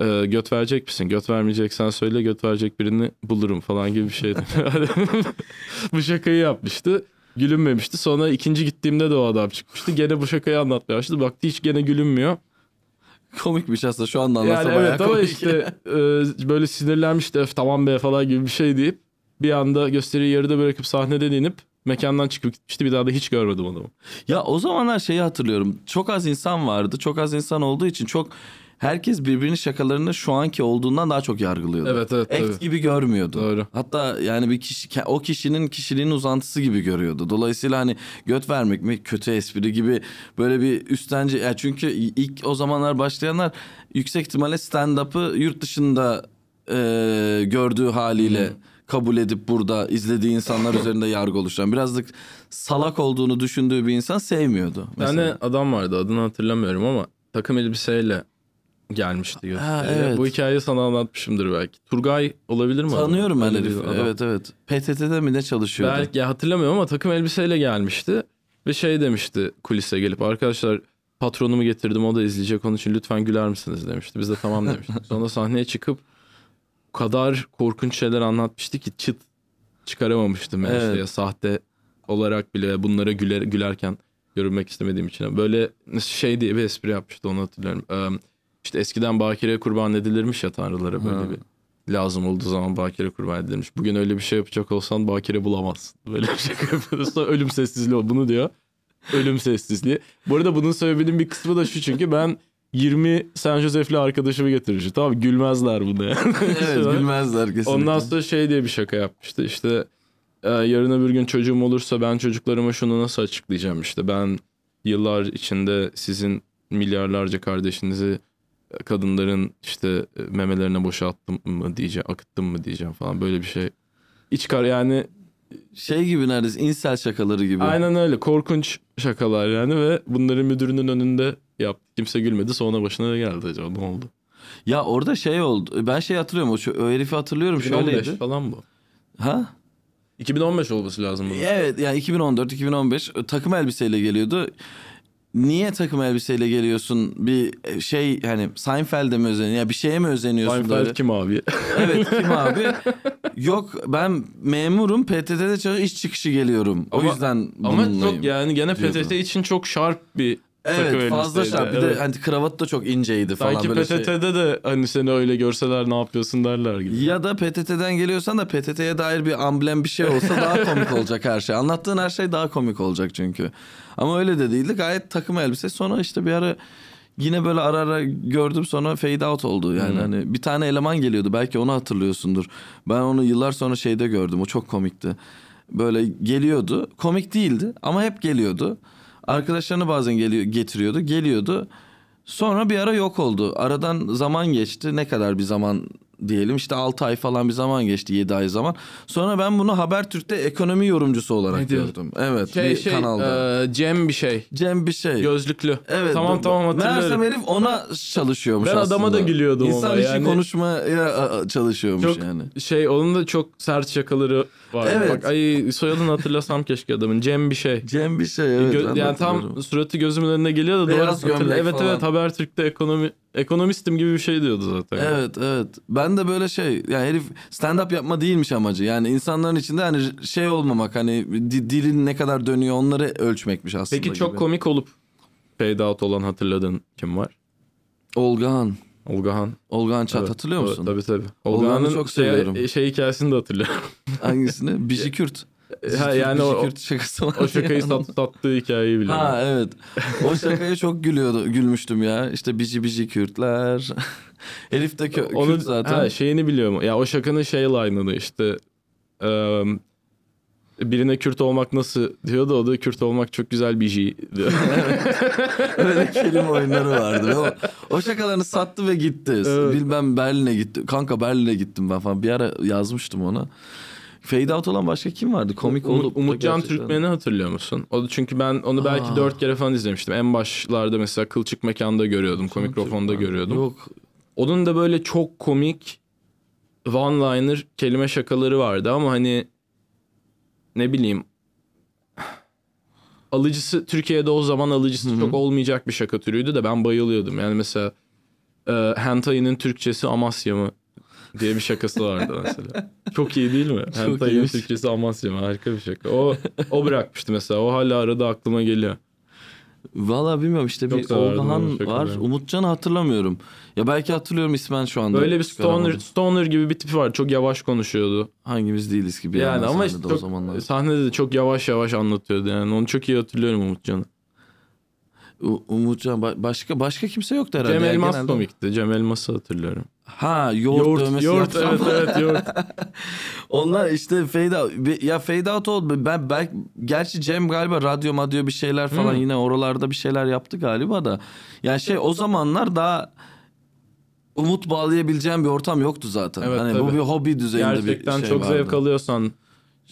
E, göt verecek misin? Göt vermeyeceksen söyle göt verecek birini bulurum falan gibi bir şeydi. bu şakayı yapmıştı. Gülünmemişti. Sonra ikinci gittiğimde de o adam çıkmıştı. Gene bu şakayı anlatmaya başladı. Baktı hiç gene gülünmüyor. Komikmiş aslında şu anda anlatsa Yani bayağı evet ama komik. işte e, böyle sinirlenmişti öf tamam be falan gibi bir şey deyip bir anda gösteriyi yarıda bırakıp sahneden inip mekandan çıkıp gitmişti. Bir daha da hiç görmedim adamı. Ya o zamanlar şeyi hatırlıyorum. Çok az insan vardı. Çok az insan olduğu için çok herkes birbirinin şakalarını şu anki olduğundan daha çok yargılıyordu. Evet, evet, Act tabii. gibi görmüyordu. Doğru. Hatta yani bir kişi o kişinin kişiliğinin uzantısı gibi görüyordu. Dolayısıyla hani göt vermek mi kötü espri gibi böyle bir üstence ya çünkü ilk o zamanlar başlayanlar yüksek ihtimalle stand-up'ı yurt dışında e, gördüğü haliyle kabul edip burada izlediği insanlar üzerinde yargı oluşturan birazcık salak olduğunu düşündüğü bir insan sevmiyordu. Bir tane adam vardı adını hatırlamıyorum ama takım elbiseyle gelmişti gösteriye. evet. Bu hikayeyi sana anlatmışımdır belki. Turgay olabilir mi? adam? Tanıyorum ben Öyle bir herifi. adam. Evet evet. PTT'de mi ne çalışıyordu? Belki ya hatırlamıyorum ama takım elbiseyle gelmişti. Ve şey demişti kulise gelip arkadaşlar patronumu getirdim o da izleyecek onun için lütfen güler misiniz demişti. Biz de tamam demiştik. Sonra sahneye çıkıp kadar korkunç şeyler anlatmıştı ki çıt çıkaramamıştım Evet. şeye, sahte olarak bile bunlara güler, gülerken görünmek istemediğim için. Böyle şey diye bir espri yapmıştı onu hatırlıyorum. Ee, işte eskiden bakire kurban edilirmiş ya tanrılara böyle Ha. bir lazım olduğu zaman bakire kurban edilmiş. Bugün öyle bir şey yapacak olsan bakire bulamazsın. Böyle bir şey yapıyorsa ölüm sessizliği o. Bunu diyor. Ölüm sessizliği. Bu arada bunun sebebinin bir kısmı da şu çünkü ben 20 San Jose'li arkadaşımı getirmişim. Tamam gülmezler buna yani. evet gülmezler kesinlikle. Ondan sonra şey diye bir şaka yapmıştı işte e, yarın öbür gün çocuğum olursa ben çocuklarıma şunu nasıl açıklayacağım işte ben yıllar içinde sizin milyarlarca kardeşinizi e, kadınların işte e, memelerine boşalttım mı diyeceğim akıttım mı diyeceğim falan böyle bir şey. İç kar yani Şey gibi neredeyse insel şakaları gibi. aynen öyle korkunç şakalar yani ve bunları müdürünün önünde yaptı. Kimse gülmedi sonra başına ne geldi acaba ne oldu? Ya orada şey oldu. Ben şey hatırlıyorum. O, şu- o herifi hatırlıyorum 2015 şöyleydi. falan bu. Ha? 2015 olması lazım bunun. Evet yani 2014-2015 takım elbiseyle geliyordu. Niye takım elbiseyle geliyorsun? Bir şey hani Seinfeld'e mi özeniyorsun? Ya bir şeye mi özeniyorsun Seinfeld böyle? kim abi? Evet kim abi? Yok ben memurum PTT'de çalışıyorum iş çıkışı geliyorum. O Ama- yüzden Ama çok yani gene. PTT için çok şarp bir Evet fazla şart. Bir Evet. de hani kravat da çok inceydi falan Sanki böyle şey. PTT'de de hani seni öyle görseler ne yapıyorsun derler gibi. Ya da PTT'den geliyorsan da PTT'ye dair bir amblem bir şey olsa daha komik olacak her şey. Anlattığın her şey daha komik olacak çünkü. Ama öyle de değildi. Gayet takım elbise. Sonra işte bir ara yine böyle ara ara gördüm sonra fade out oldu. Yani Hmm. hani bir tane eleman geliyordu. Belki onu hatırlıyorsundur. Ben onu yıllar sonra şeyde gördüm. O çok komikti. Böyle geliyordu. Komik değildi ama hep geliyordu. Arkadaşlarını bazen geliyor getiriyordu. Geliyordu. Sonra bir ara yok oldu. Aradan zaman geçti. Ne kadar bir zaman diyelim işte 6 ay falan bir zaman geçti 7 ay zaman. Sonra ben bunu Habertürk'te ekonomi yorumcusu olarak Ne gördüm. Evet Şey bir şey kanalda. e, Cem bir şey. Cem bir şey. Gözlüklü. Evet. Tamam bu- tamam Meğersem hatırlıyorum. herif ona çalışıyormuş Ben aslında. adama da gülüyordum İnsan içi yani. konuşmaya a- a- çalışıyormuş Çok yani. şey onun da çok sert şakaları var. Evet. Bak ay soyadını hatırlasam keşke adamın. Cem bir şey. Cem bir şey evet. Gö- yani tam suratı gözümün önüne geliyor da doğru Beyaz hatırla- gömlek Evet falan. evet Habertürk'te ekonomi ekonomistim gibi bir şey diyordu zaten. Evet evet. Ben de böyle şey yani herif stand up yapma değilmiş amacı. Yani insanların içinde hani şey olmamak hani di- dilin ne kadar dönüyor onları ölçmekmiş aslında. Peki çok gibi. komik olup fade out olan hatırladığın kim var? Olgahan. Olgahan. Olgahan Çat Evet, hatırlıyor musun? Tabii tabii. Olgahan'ı Olgahan'ın çok şey, seviyorum. şey hikayesini de hatırlıyorum. Hangisini? Biji Kürt. ha, yani o, Kürt şakası var. o şakayı sat, sattığı hikayeyi biliyorum. Ha evet. O şakaya çok gülüyordu, gülmüştüm ya. İşte bici bici Kürtler. Herif de kö- Onun Kürt zaten. Ha, şeyini biliyorum. Ya o şakanın şey line'ını işte eee, birine Kürt olmak nasıl diyordu o da Kürt olmak çok güzel bir şey diyor. Öyle kelime oyunları vardı. O, o şakalarını sattı ve gitti. Evet. Bilmem Berlin'e gitti. Kanka Berlin'e gittim ben falan. Bir ara yazmıştım ona. Fade out olan başka kim vardı? Komik Umut, olup da Umutcan Türkmen'i hatırlıyor musun? O da çünkü ben onu belki Aa. dört kere falan izlemiştim. En başlarda mesela Kılçık Mekan'da görüyordum. Komikrofon'da Türkmen. görüyordum. Yok. Onun da böyle çok komik one-liner kelime şakaları vardı ama hani ne bileyim alıcısı Türkiye'de o zaman alıcısı Hı hı. çok olmayacak bir şaka türüydü de ben bayılıyordum. Yani mesela e, Hentai'nin Türkçesi Amasya mı diye bir şakası vardı mesela. Çok iyi değil mi? Hentai'nin iyiymiş. Türkçesi Amasya mı? Harika bir şaka. O o bırakmıştı mesela. O hala arada aklıma geliyor. Valla bilmiyorum işte Çok bir severdim Olgahan o şakaları. var. Umutcan'ı hatırlamıyorum. Ya belki hatırlıyorum ismen şu anda. Böyle bir stoner, stoner gibi bir tipi var. Çok yavaş konuşuyordu. Hangimiz değiliz gibi. Yani, ama sahnede işte o çok, zamanlar. sahnede de çok yavaş yavaş anlatıyordu yani. Onu çok iyi hatırlıyorum Umutcan'ı. Umutcan ba- başka başka kimse yoktu herhalde. Cem Elmas genelde. komikti. Cem Elmas'ı hatırlıyorum. Ha yoğurt, Yoğurt, dövmesi yoğurt evet evet yoğurt. Onlar işte fade out. Ya fade out oldu. Ben, ben gerçi Cem galiba radyo madyo bir şeyler falan Hmm. yine oralarda bir şeyler yaptı galiba da. Yani şey o zamanlar daha umut bağlayabileceğim bir ortam yoktu zaten. Evet, hani bu tabii. bir hobi düzeyinde Gerçekten bir şey çok vardı. zevk alıyorsan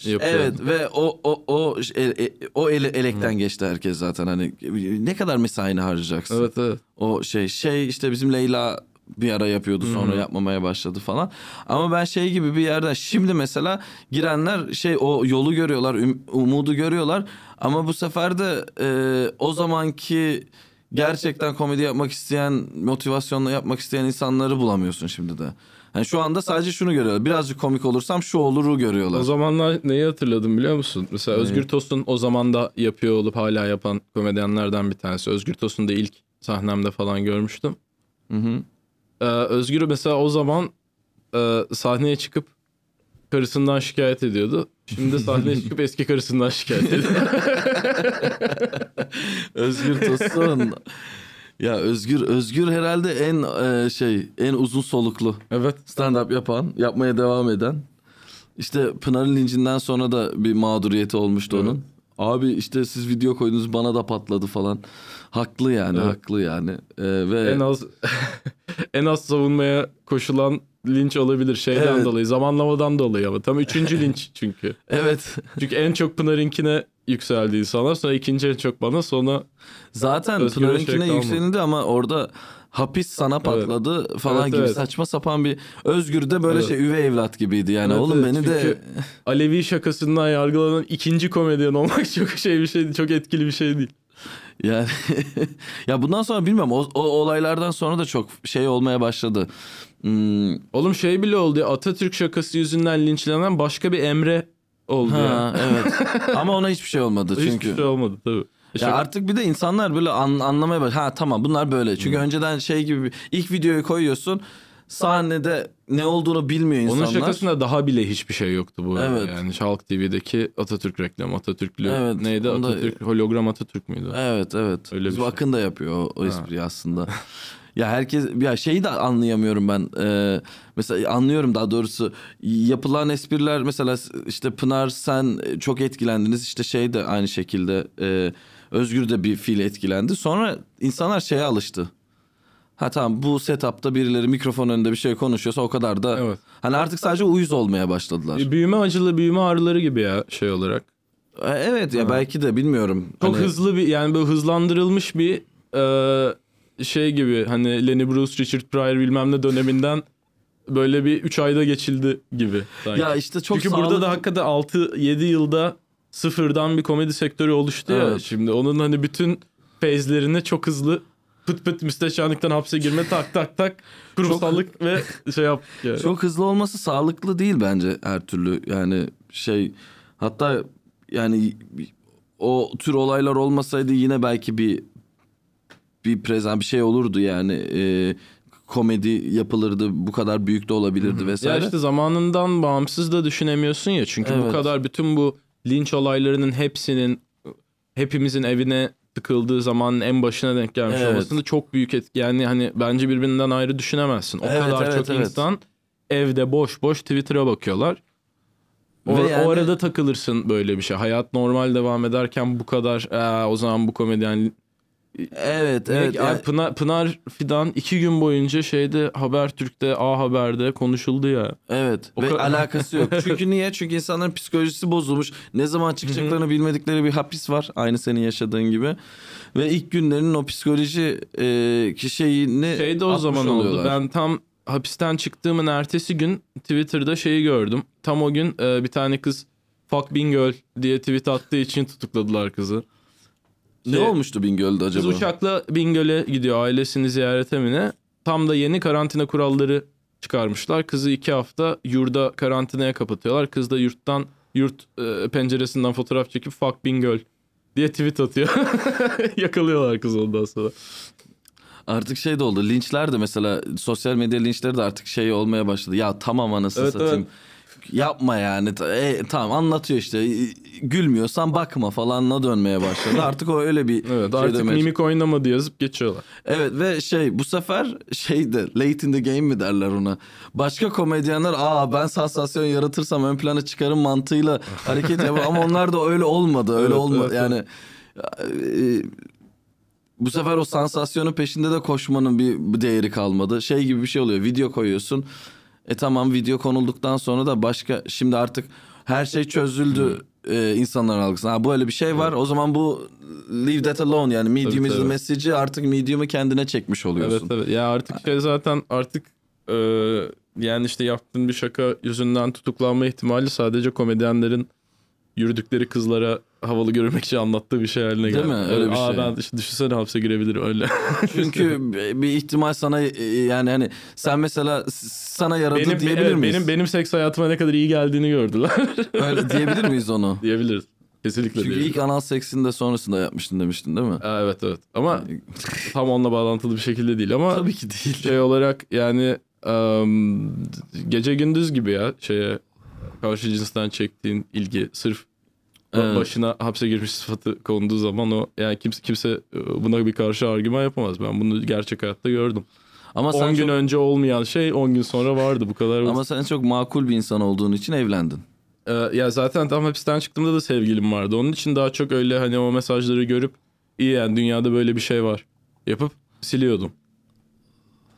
yapıyor. Evet ve o o o e- e- o ele, elekten geçti herkes zaten hani ne kadar mesaini harcayacaksın. Evet evet. O şey şey işte bizim Leyla bir ara yapıyordu sonra Hı. yapmamaya başladı falan. Ama ben şey gibi bir yerden şimdi mesela girenler şey o yolu görüyorlar, üm- umudu görüyorlar ama bu sefer de e, o zamanki gerçekten komedi yapmak isteyen, motivasyonla yapmak isteyen insanları bulamıyorsun şimdi de. Yani şu anda sadece şunu görüyorlar. Birazcık komik olursam şu oluru görüyorlar. O zamanlar neyi hatırladım biliyor musun? Mesela Neyi? Özgür Tosun o zaman da yapıyor olup hala yapan komedyenlerden bir tanesi. Özgür Tosun'u da ilk sahnemde falan görmüştüm. Hı hı. Ee, Özgür mesela o zaman e, sahneye çıkıp karısından şikayet ediyordu. Şimdi sahneye çıkıp eski karısından şikayet ediyor. Özgür Tosun. ya Özgür Özgür herhalde en e, şey en uzun soluklu evet. stand up yapan, yapmaya devam eden. İşte Pınar'ın lincinden sonra da bir mağduriyeti olmuştu Evet. onun. Abi işte siz video koydunuz bana da patladı falan. Haklı yani, Evet. haklı yani. E, ve En az en az savunmaya koşulan linç olabilir şeyden Evet. dolayı, zamanlamadan dolayı ama tam üçüncü linç çünkü. evet Çünkü en çok Pınar'ınkine yükseldi insanlar. Sonra ikinci en çok bana sonra zaten Özgür'e şey yükselildi ama orada hapis sana patladı falan Evet, gibi evet. saçma sapan bir Özgür de böyle Evet. şey üvey evlat gibiydi yani Evet, oğlum evet. beni de Çünkü Alevi şakasından yargılanan ikinci komedyen olmak çok şey bir şey çok etkili bir şey değil. Yani ya bundan sonra bilmiyorum o, o olaylardan sonra da çok şey olmaya başladı. Hmm, Oğlum şey bile oldu ya Atatürk şakası yüzünden linçlenen başka bir Emre oldu ya. ha, evet ama ona hiçbir şey olmadı çünkü. Hiçbir şey olmadı tabii. Ya artık bir de insanlar böyle an- anlamaya baş. Ha tamam bunlar böyle. Çünkü önceden şey gibi ilk videoyu koyuyorsun. Sahnede ne olduğunu bilmiyor insanlar. Onun şakasında daha bile hiçbir şey yoktu bu. Evet. Yani Halk TV'deki Atatürk reklamı. Atatürklü Evet, neydi? onda- Atatürk hologram Atatürk müydü? Evet evet. Öyle Bizim şey. Akın da yapıyor o, o espriyi aslında. ya herkes ya şeyi de anlayamıyorum ben. Ee, mesela anlıyorum daha doğrusu yapılan espriler mesela işte Pınar sen çok etkilendiniz işte şey de aynı şekilde e, Özgür de bir fiil etkilendi. Sonra insanlar şeye alıştı. Ha tamam bu setupta birileri mikrofon önünde bir şey konuşuyorsa o kadar da Evet. hani artık sadece uyuz olmaya başladılar. E, Büyüme acılı büyüme ağrıları gibi ya şey olarak. E, Evet ya belki de bilmiyorum. Çok Hani- hızlı bir yani böyle hızlandırılmış bir e, şey gibi hani Lenny Bruce, Richard Pryor bilmem ne döneminden böyle bir 3 ayda geçildi gibi. sanki. Ya işte çok Çünkü burada sağlıklı- da hakikaten 6-7 yılda sıfırdan bir komedi sektörü oluştu ya. Evet. Şimdi onun hani bütün fezlerini çok hızlı pıt pıt müsteşarlıktan hapse girme tak tak tak kurumsallık ve şey yap. Yani. Çok hızlı olması sağlıklı değil bence her türlü. Yani şey hatta yani o tür olaylar olmasaydı yine belki bir bir prezent bir şey olurdu yani. Ee, komedi yapılırdı bu kadar büyük de olabilirdi Ya vesaire. işte zamanından bağımsız da düşünemiyorsun ya. Çünkü bu Evet. kadar bütün bu linç olaylarının hepsinin hepimizin evine tıkıldığı zamanın en başına denk gelmiş Evet. olmasında çok büyük etki. Yani hani bence birbirinden ayrı düşünemezsin. O Evet, kadar evet, çok evet. insan evde boş boş Twitter'a bakıyorlar. O, Ve yani- o arada takılırsın böyle bir şey. Hayat normal devam ederken bu kadar "Aa, o zaman bu komedyen evet Ne- evet. Yani- Pınar, Pınar Fidan iki gün boyunca şeyde Habertürk'te A Haber'de konuşuldu ya. Evet O ve kadar- alakası yok. Çünkü niye? Çünkü insanların psikolojisi bozulmuş. Ne zaman çıkacaklarını bilmedikleri bir hapis var. Aynı senin yaşadığın gibi. Ve ilk günlerin o psikoloji e, şeyini Şey de o zaman oldu. oluyorlar. Ben tam hapisten çıktığımın ertesi gün Twitter'da şeyi gördüm. Tam o gün e, bir tane kız fuck Bingöl diye tweet attığı için tutukladılar kızı. Ne Şey, olmuştu Bingöl'de acaba? uçakla Bingöl'e gidiyor ailesini ziyarete mi ne? Tam da yeni karantina kuralları çıkarmışlar. Kızı iki hafta yurda karantinaya kapatıyorlar. Kız da yurttan yurt e, penceresinden fotoğraf çekip fuck Bingöl diye tweet atıyor. Yakalıyorlar kızı ondan sonra. Artık şey de oldu. Linçler de mesela sosyal medya linçleri de artık şey olmaya başladı. Ya tamam anasını Evet, satayım. Yapma yani. E, tamam anlatıyor işte. E, Gülmüyorsan bakma falanla dönmeye başladı. Artık o öyle bir Evet şey artık demeye- mimik oynamadı yazıp geçiyorlar. Evet ve şey bu sefer şey de late in the game mi derler ona. Başka komedyenler aa ben sansasyon yaratırsam ön plana çıkarım mantığıyla hareket yapıyor ama onlar da öyle olmadı. Öyle Evet, olmadı. evet, yani e, bu sefer o sansasyonun peşinde de koşmanın bir değeri kalmadı. Şey gibi bir şey oluyor. Video koyuyorsun. E tamam video konulduktan sonra da başka şimdi artık her şey çözüldü e, insanların algısına. Ha, böyle bir şey var. O zaman bu leave that alone yani medium is the message'i artık medium'u kendine çekmiş Evet oluyorsun. evet. Ya artık şey zaten artık e, yani işte yaptığın bir şaka yüzünden tutuklanma ihtimali sadece komedyenlerin yürüdükleri kızlara havalı görünmek için anlattığı bir şey haline Değil geldi. mi? Öyle bir Aa, şey. Ben işte düşünsene hapse girebilirim öyle. Çünkü bir ihtimal sana e, yani hani sen mesela sana yaradı benim, diyebilir evet, miyiz? benim benim seks hayatıma ne kadar iyi geldiğini gördüler. Öyle diyebilir miyiz onu? diyebiliriz. Kesinlikle Çünkü diyebiliriz. ilk anal seksinde sonrasında yapmıştın demiştin değil mi? Aa, evet evet. Ama tam onunla bağlantılı bir şekilde değil ama Tabii ki değil. şey olarak yani em, gece gündüz gibi ya şeye karşı cinsten çektiğin ilgi sırf Evet. başına hapse girmiş sıfatı konduğu zaman o yani kimse kimse e, buna bir karşı argüman yapamaz. Ben bunu gerçek hayatta gördüm. Ama 10 sen gün çok, önce olmayan şey 10 gün sonra vardı bu kadar. ama sen çok makul bir insan olduğun için evlendin. Ee, ya zaten tam hapisten çıktığımda da sevgilim vardı. Onun için daha çok öyle hani o mesajları görüp iyi yani dünyada böyle bir şey var yapıp siliyordum.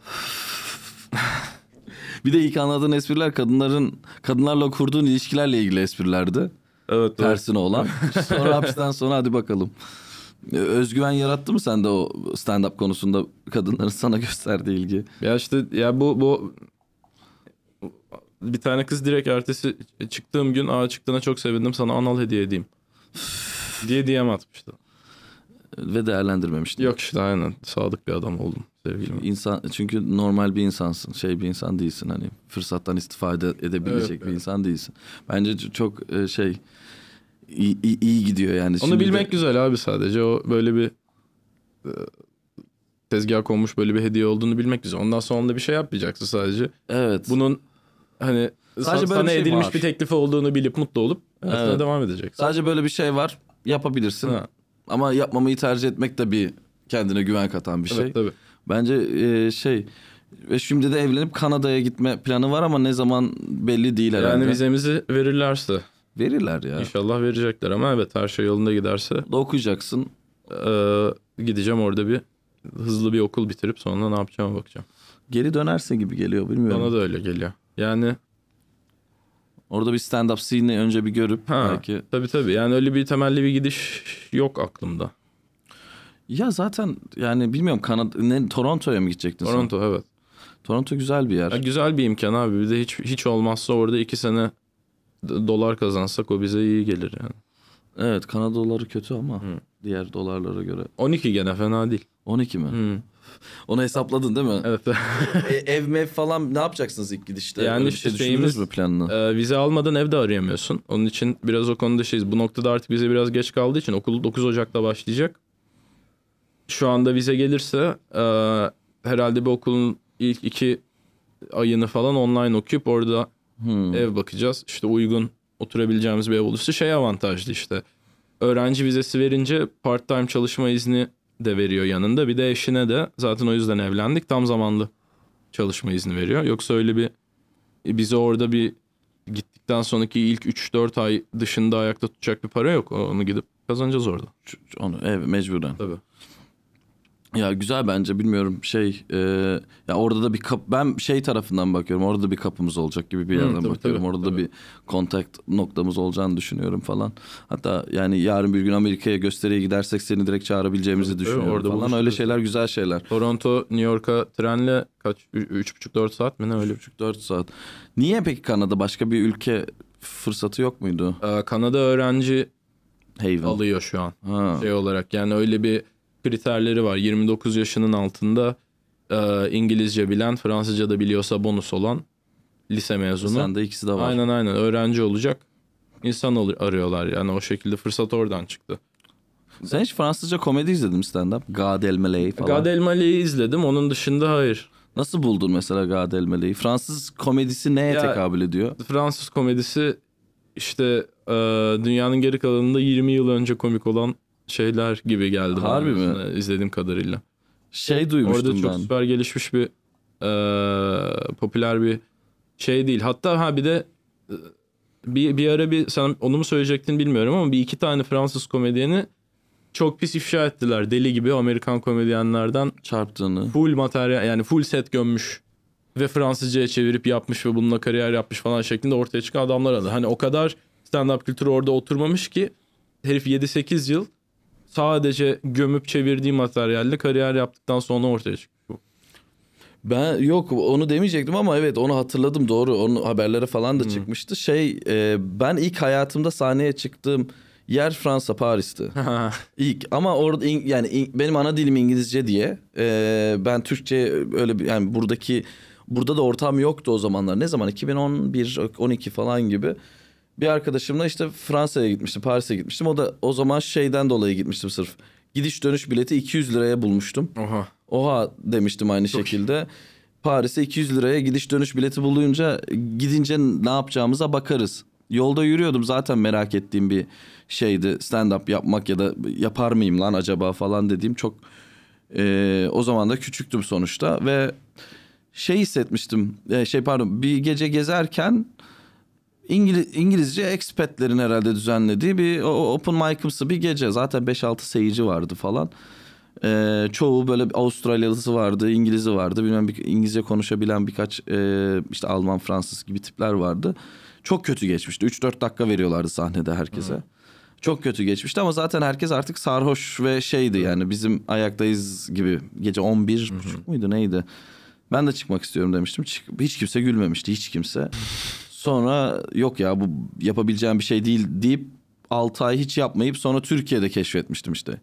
Bir de ilk anladığın espriler kadınların kadınlarla kurduğun ilişkilerle ilgili esprilerdi. Evet. Tersine olan. Sonra hapisten sonra hadi bakalım. Özgüven yarattı mı sende o stand-up konusunda kadınların sana gösterdiği ilgi? Ya işte ya bu bu bir tane kız direkt ertesi çıktığım gün aa çıktığına çok sevindim sana anal hediye edeyim. diye DM atmıştı. Ve değerlendirmemiştin. Yok işte aynen sadık bir adam oldum sevgilim. İnsan çünkü normal bir insansın. Şey bir insan değilsin hani fırsattan istifade edebilecek Evet, bir evet. insan değilsin. Bence çok e, şey iyi, iyi- iyi gidiyor yani. Onu Şimdi de- bilmek güzel abi sadece o böyle bir e, tezgah konmuş böyle bir hediye olduğunu bilmek güzel. Ondan sonra da bir şey yapmayacaksın sadece. Evet. Bunun hani Sadece sana bir şey edilmiş var. bir teklifi olduğunu bilip mutlu olup Evet. devam edeceksin. Sadece böyle bir şey var. Yapabilirsin. Ha, Ama yapmamayı tercih etmek de bir kendine güven katan bir şey. evet tabii. Bence e, şey ve şimdi de evlenip Kanada'ya gitme planı var ama ne zaman belli değil herhalde. Yani vizemizi verirlerse Verirler ya. inşallah verecekler ama evet her şey yolunda giderse Da okuyacaksın. e, gideceğim orada bir hızlı bir okul bitirip sonra ne yapacağıma bakacağım. Geri dönersin gibi geliyor bilmiyorum. Bana da öyle geliyor. Yani Orada bir stand-up scene'i önce bir görüp ha, belki. tabii tabii yani öyle bir temelli bir gidiş yok aklımda. Ya zaten yani bilmiyorum Kanada ne Toronto'ya mı gidecektin sen? Toronto evet. Toronto güzel bir yer. Ya güzel bir imkan abi. Bir de hiç hiç olmazsa orada iki sene dolar kazansak o bize iyi gelir yani. Evet Kanada doları kötü ama diğer dolarlara göre. 12 gene fena değil. 12 mi? Hı. Onu hesapladın değil mi? Evet. E, ev mev falan ne yapacaksınız ilk gidişte? Yani Öyle bir işte şey şeyimiz- mü planını? Ee, vize almadan evde arayamıyorsun. Onun için biraz o konuda şeyiz. Bu noktada artık vize biraz geç kaldığı için okul 9 Ocak'ta başlayacak. Şu anda vize gelirse e, herhalde bir okulun ilk iki ayını falan online okuyup orada Hmm. ev bakacağız. İşte uygun oturabileceğimiz bir ev olursa şey avantajlı işte. Öğrenci vizesi verince part time çalışma izni de veriyor yanında. Bir de eşine de zaten o yüzden evlendik. Tam zamanlı çalışma izni veriyor. Yoksa öyle bir bizi orada bir gittikten sonraki ilk 3-4 ay dışında ayakta tutacak bir para yok. Onu gidip kazanacağız orada. Onu ev mecburen. Tabii. Ya güzel bence bilmiyorum şey e, ya orada da bir kap ben şey tarafından bakıyorum orada da bir kapımız olacak gibi bir Hı, yerden tabii, bakıyorum tabii, orada da tabii. bir kontakt noktamız olacağını düşünüyorum falan hatta yani yarın bir gün Amerika'ya gösteriye gidersek seni direkt çağırabileceğimizi Tabii, düşünüyorum orada falan öyle şeyler güzel şeyler Toronto, New York'a trenle kaç? 3,5-4 saat mi ne öyle? 4 saat niye peki Kanada başka bir ülke fırsatı yok muydu Ee, Kanada öğrenci Haven alıyor şu an. ha. şey olarak yani öyle bir kriterleri var. 29 yaşının altında e, İngilizce bilen, Fransızca da biliyorsa bonus olan lise mezunu. sende ikisi de var Aynen aynen öğrenci olacak. İnsan ol- arıyorlar yani o şekilde fırsat oradan çıktı. sen hiç Fransızca komedi izledin mi stand-up Gad Elmaleh falan Gad Elmaleh'i izledim onun dışında hayır. nasıl buldun mesela Gad Elmaleh'i Fransız komedisi neye Ya- tekabül ediyor Fransız komedisi işte e, dünyanın geri kalanında 20 yıl önce komik olan şeyler gibi geldi. bana Harbi mi? izlediğim kadarıyla. şey duymuştum Orada çok ben süper gelişmiş bir e, popüler bir şey değil. Hatta ha bir de e, bir, bir ara bir sen onu mu söyleyecektin bilmiyorum ama bir iki tane Fransız komedyeni çok pis ifşa ettiler. Deli gibi Amerikan komedyenlerden çarptığını full materyal yani full set gömmüş ve Fransızcaya çevirip yapmış ve bununla kariyer yapmış falan şeklinde ortaya çıkan adamlar adı. Hani o kadar stand-up kültürü orada oturmamış ki herif 7-8 yıl sadece gömüp çevirdiği materyalle kariyer yaptıktan sonra ortaya çıktı. Ben yok onu demeyecektim ama evet onu hatırladım doğru. Onun haberlere falan da çıkmıştı. Şey e, ben ilk hayatımda sahneye çıktığım yer Fransa Paris'ti. İlk ama orada in- yani in- benim ana dilim İngilizce diye e, ben Türkçe öyle bir yani buradaki burada da ortam yoktu o zamanlar. Ne zaman 2011 12 falan gibi. Bir arkadaşımla işte Fransa'ya gitmiştim, Paris'e gitmiştim. O da o zaman şeyden dolayı gitmiştim sırf. Gidiş dönüş bileti 200 liraya bulmuştum. Oha. Oha demiştim aynı şekilde. Paris'e 200 liraya gidiş dönüş bileti bulunca gidince ne yapacağımıza bakarız. Yolda yürüyordum zaten merak ettiğim bir şeydi stand up yapmak ya da yapar mıyım lan acaba falan dediğim çok e, o zaman da küçüktüm sonuçta ve şey hissetmiştim e, şey pardon bir gece gezerken İngiliz, İngilizce expatlerin herhalde düzenlediği bir open mic'ımsı bir gece zaten 5-6 seyirci vardı falan. Ee, çoğu böyle Avustralyalısı vardı, İngiliz'i vardı. Bilmem bir, İngilizce konuşabilen birkaç e, işte Alman, Fransız gibi tipler vardı. Çok kötü geçmişti. 3-4 dakika veriyorlardı sahnede herkese. Çok kötü geçmişti ama zaten herkes artık sarhoş ve şeydi yani bizim ayaktayız gibi. Gece 11 buçuk muydu neydi? Ben de çıkmak istiyorum demiştim. Hiç kimse gülmemişti hiç kimse. Sonra yok ya bu yapabileceğim bir şey değil deyip 6 ay hiç yapmayıp sonra Türkiye'de keşfetmiştim işte.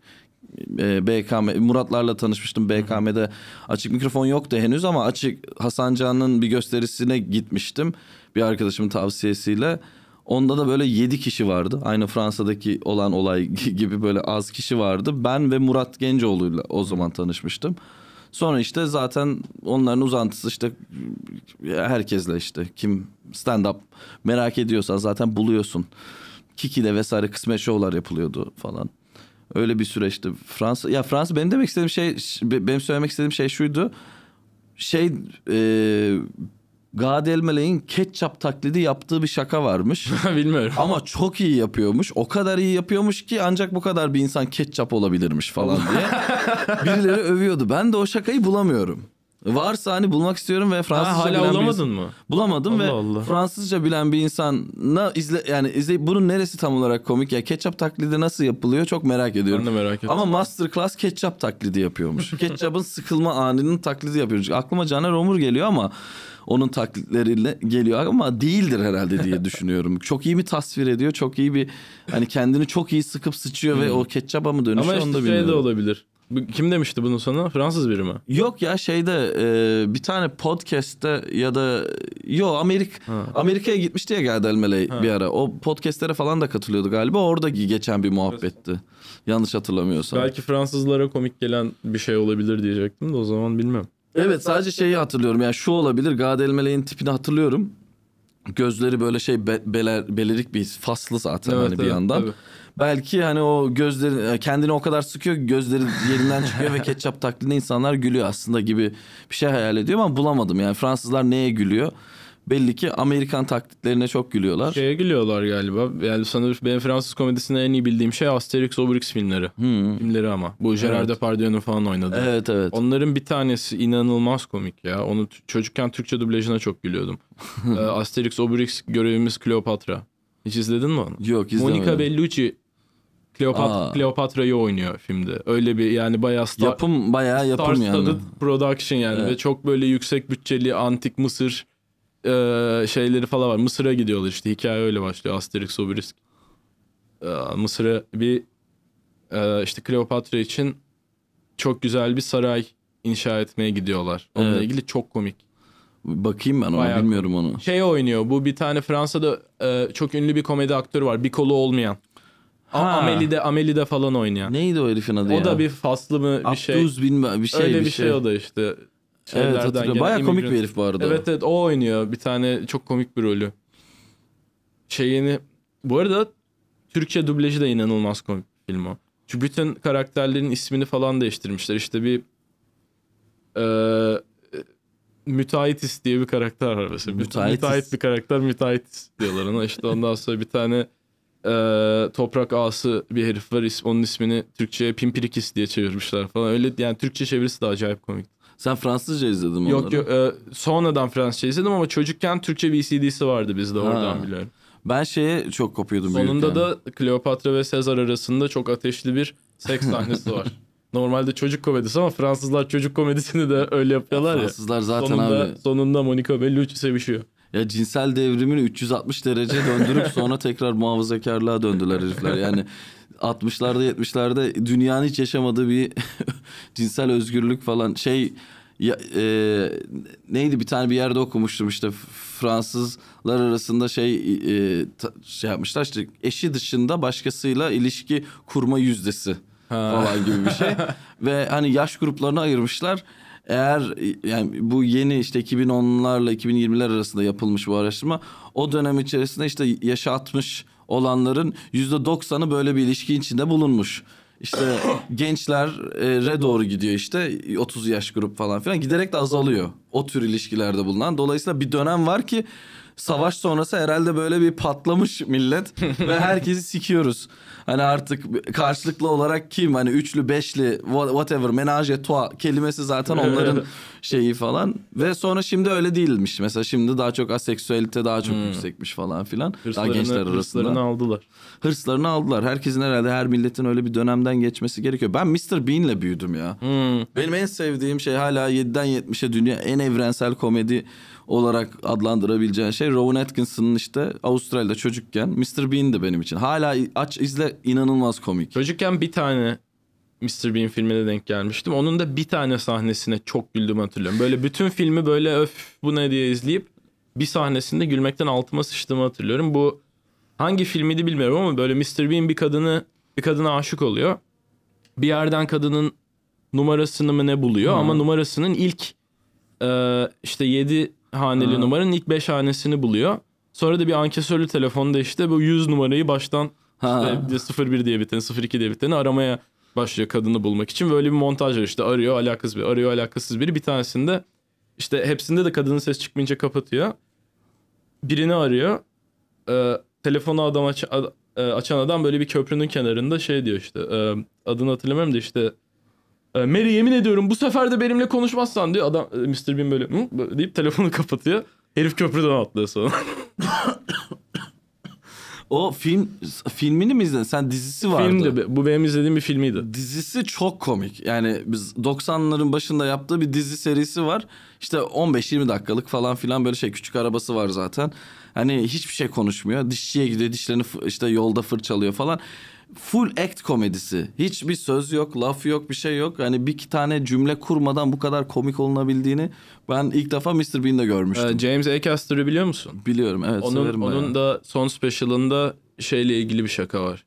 Ee, BKM Muratlarla tanışmıştım. BKM'de açık mikrofon yoktu henüz ama açık Hasan Can'ın bir gösterisine gitmiştim. Bir arkadaşımın tavsiyesiyle. Onda da böyle 7 kişi vardı. Aynı Fransa'daki olan olay gibi böyle az kişi vardı. Ben ve Murat Gencoğlu'yla o zaman tanışmıştım. Sonra işte zaten onların uzantısı işte herkesle işte kim stand up merak ediyorsan zaten buluyorsun. Kiki'de vesaire kısmet şovlar yapılıyordu falan. Öyle bir süreçti. Fransa ya Fransa benim demek istediğim şey benim söylemek istediğim şey şuydu. Şey e, Gad Elmaleh'in ketçap taklidi yaptığı bir şaka varmış. Bilmiyorum. Ama çok iyi yapıyormuş. O kadar iyi yapıyormuş ki ancak bu kadar bir insan ketçap olabilirmiş falan diye. Birileri övüyordu. Ben de o şakayı bulamıyorum. Varsa hani bulmak istiyorum ve Fransızca Ha, hala bilen bir bulamadın insan- mı? Bulamadım Allah ve Allah. Fransızca bilen bir insana izle yani izle bunun neresi tam olarak komik ya ketçap taklidi nasıl yapılıyor çok merak ediyorum. Ben de merak ettim. Ama masterclass ketçap taklidi yapıyormuş. Ketçapın sıkılma anının taklidi yapıyormuş. Aklıma Caner Omur geliyor ama onun taklitleriyle geliyor ama değildir herhalde diye düşünüyorum. Çok iyi mi tasvir ediyor? Çok iyi bir hani kendini çok iyi sıkıp sıçıyor ve o ketçapa mı dönüşüyor Ama onu da işte şey de bilmiyorum. olabilir. Kim demişti bunu sana? Fransız biri mi? Yok ya şeyde e, bir tane podcast'te ya da yo Amerik Amerika'ya gitmişti ya Gerdel Meley bir ara. O podcast'lere falan da katılıyordu galiba. Orada geçen bir muhabbetti. Yanlış hatırlamıyorsam. Belki Fransızlara komik gelen bir şey olabilir diyecektim de o zaman bilmem. Evet sadece şeyi hatırlıyorum. Yani şu olabilir. Gerdel Meley'in tipini hatırlıyorum. Gözleri böyle şey be- beler, belirik bir faslı zaten Evet, hani bir evet, yandan. tabii. Belki hani o gözleri kendini o kadar sıkıyor ki gözleri yerinden çıkıyor ve ketçap taklidinde insanlar gülüyor aslında gibi bir şey hayal ediyorum ama bulamadım. Yani Fransızlar neye gülüyor? Belli ki Amerikan taklitlerine çok gülüyorlar. Şeye gülüyorlar galiba. Yani sanırım benim Fransız komedisinde en iyi bildiğim şey Asterix Obelix filmleri. Filmleri ama. Bu Gerard Evet. Depardieu'nun falan oynadığı. Evet evet. Onların bir tanesi inanılmaz komik ya. Onu çocukken Türkçe dublajına çok gülüyordum. Ee, Asterix Obelix görevimiz Kleopatra. Hiç izledin mi onu? Yok izlemedim. Monica Bellucci Kleopat Aa. Kleopatra'yı oynuyor filmde. Öyle bir yani bayağı star, Yapım bayağı yapım yani. star-studded production yani Evet. ve çok böyle yüksek bütçeli antik Mısır e, şeyleri falan var. Mısır'a gidiyorlar işte hikaye öyle başlıyor Asterix Obelix. E, Mısır'a bir e, işte Kleopatra için çok güzel bir saray inşa etmeye gidiyorlar. Onunla Evet. ilgili çok komik. Bakayım ben ona Bayağı bilmiyorum onu. Şey oynuyor bu bir tane Fransa'da e, çok ünlü bir komedi aktörü var. Bir kolu olmayan. A- Ha. Amelie'de, Amelie'de falan oynayan. Neydi o herifin adı O ya? da bir faslı mı bir şey. Abduz bilmem bir şey Öyle bir bir şey. o da işte. Evet hatırlıyorum. gelen Bayağı komik bir herif bu arada. Evet evet o oynuyor. Bir tane çok komik bir rolü. Şeyini bu arada Türkçe dublajı da inanılmaz komik bir film o. Çünkü bütün karakterlerin ismini falan değiştirmişler. İşte bir eee Müteahhitis diye bir karakter var mesela. Müteahhitis. Müteahhit bir karakter müteahhitis diyorlar ona. İşte ondan sonra bir tane eee, toprak ağası bir herif var. Onun ismini Türkçe'ye Pimpirikis diye çevirmişler falan. Öyle yani Türkçe çevirisi de acayip komik. Sen Fransızca izledin mi Yok onları? yok e, sonradan Fransızca izledim ama çocukken Türkçe VCD'si vardı bizde oradan Ha. biliyorum. Ben şeye çok kopuyordum Sonunda da Kleopatra ve Sezar arasında çok ateşli bir seks sahnesi var. Normalde çocuk komedisi ama Fransızlar çocuk komedisini de öyle yapıyorlar ya. Fransızlar zaten sonunda, abi. sonunda Monica Bellucci sevişiyor. Ya cinsel devrimini 360 derece döndürüp sonra tekrar muhafazakarlığa döndüler herifler. Yani 60'larda 70'lerde dünyanın hiç yaşamadığı bir cinsel özgürlük falan. Şey ya, e, neydi? Bir tane bir yerde okumuştum işte. Fransızlar arasında şey e, ta- şey yapmışlar işte. Eşi dışında başkasıyla ilişki kurma yüzdesi falan gibi bir şey. Ve hani yaş gruplarına ayırmışlar. Eğer yani bu yeni işte 2010'larla 2020'ler arasında yapılmış bu araştırma o dönem içerisinde işte yaşı 60 olanların %90'ı böyle bir ilişki içinde bulunmuş. İşte gençlere doğru gidiyor işte 30 yaş grup falan filan giderek de azalıyor o tür ilişkilerde bulunan. Dolayısıyla bir dönem var ki savaş sonrası herhalde böyle bir patlamış millet ve herkesi sikiyoruz. Hani artık karşılıklı olarak kim hani üçlü beşli whatever menage a trois kelimesi zaten onların şeyi falan ve sonra şimdi öyle değilmiş. Mesela şimdi daha çok aseksüelite daha çok yüksekmiş falan filan. Daha Hırslarını, gençler arasında. hırslarını aldılar. Hırslarını aldılar. Herkesin herhalde her milletin öyle bir dönemden geçmesi gerekiyor. Ben Mr. Bean'le büyüdüm ya. Benim en sevdiğim şey hala 7'den 70'e dünya en evrensel komedi olarak adlandırabileceğin şey Rowan Atkinson'ın işte Avustralya'da çocukken Mr. Bean'di benim için. Hala aç izle inanılmaz komik. Çocukken bir tane Mr. Bean filmine denk gelmiştim. Onun da bir tane sahnesine çok güldüğümü hatırlıyorum. Böyle bütün filmi böyle öf bu ne diye izleyip bir sahnesinde gülmekten altıma sıçtığımı hatırlıyorum. Bu hangi filmiydi bilmiyorum ama böyle Mr. Bean bir kadını bir kadına aşık oluyor. Bir yerden kadının numarasını mı ne buluyor ama numarasının ilk e, işte 7 haneli numaranın ilk 5 hanesini buluyor. Sonra da bir ankesörlü telefonda işte bu 100 numarayı baştan Ha. işte 01 diye biteni 02 diye biteni aramaya başlıyor kadını bulmak için. Böyle bir montaj var işte arıyor alakasız biri arıyor alakasız biri bir tanesinde işte hepsinde de kadının ses çıkmayınca kapatıyor. Birini arıyor. Ee, telefonu adam aç- ad- e, açan adam böyle bir köprünün kenarında şey diyor işte e, adını hatırlamıyorum da işte e, Mary yemin ediyorum bu sefer de benimle konuşmazsan diyor. Adam e, Mr. Bean böyle, "Hı?" deyip telefonu kapatıyor. Herif köprüden atlıyor sonra. O film filmini mi izledin? Sen dizisi vardı. Filmdi. Bu benim izlediğim bir filmiydi. Dizisi çok komik. Yani biz 90'ların başında yaptığı bir dizi serisi var. İşte 15-20 dakikalık falan filan böyle şey küçük arabası var zaten. Hani hiçbir şey konuşmuyor. Dişçiye gidiyor dişlerini işte yolda fırçalıyor falan. Full act komedisi. Hiçbir söz yok, laf yok, bir şey yok. Hani bir iki tane cümle kurmadan bu kadar komik olunabildiğini ben ilk defa Mr. Bean'de görmüştüm. Ee, James Acaster'ı biliyor musun? Biliyorum evet Onun, severim onun bayağı. da son specialında şeyle ilgili bir şaka var.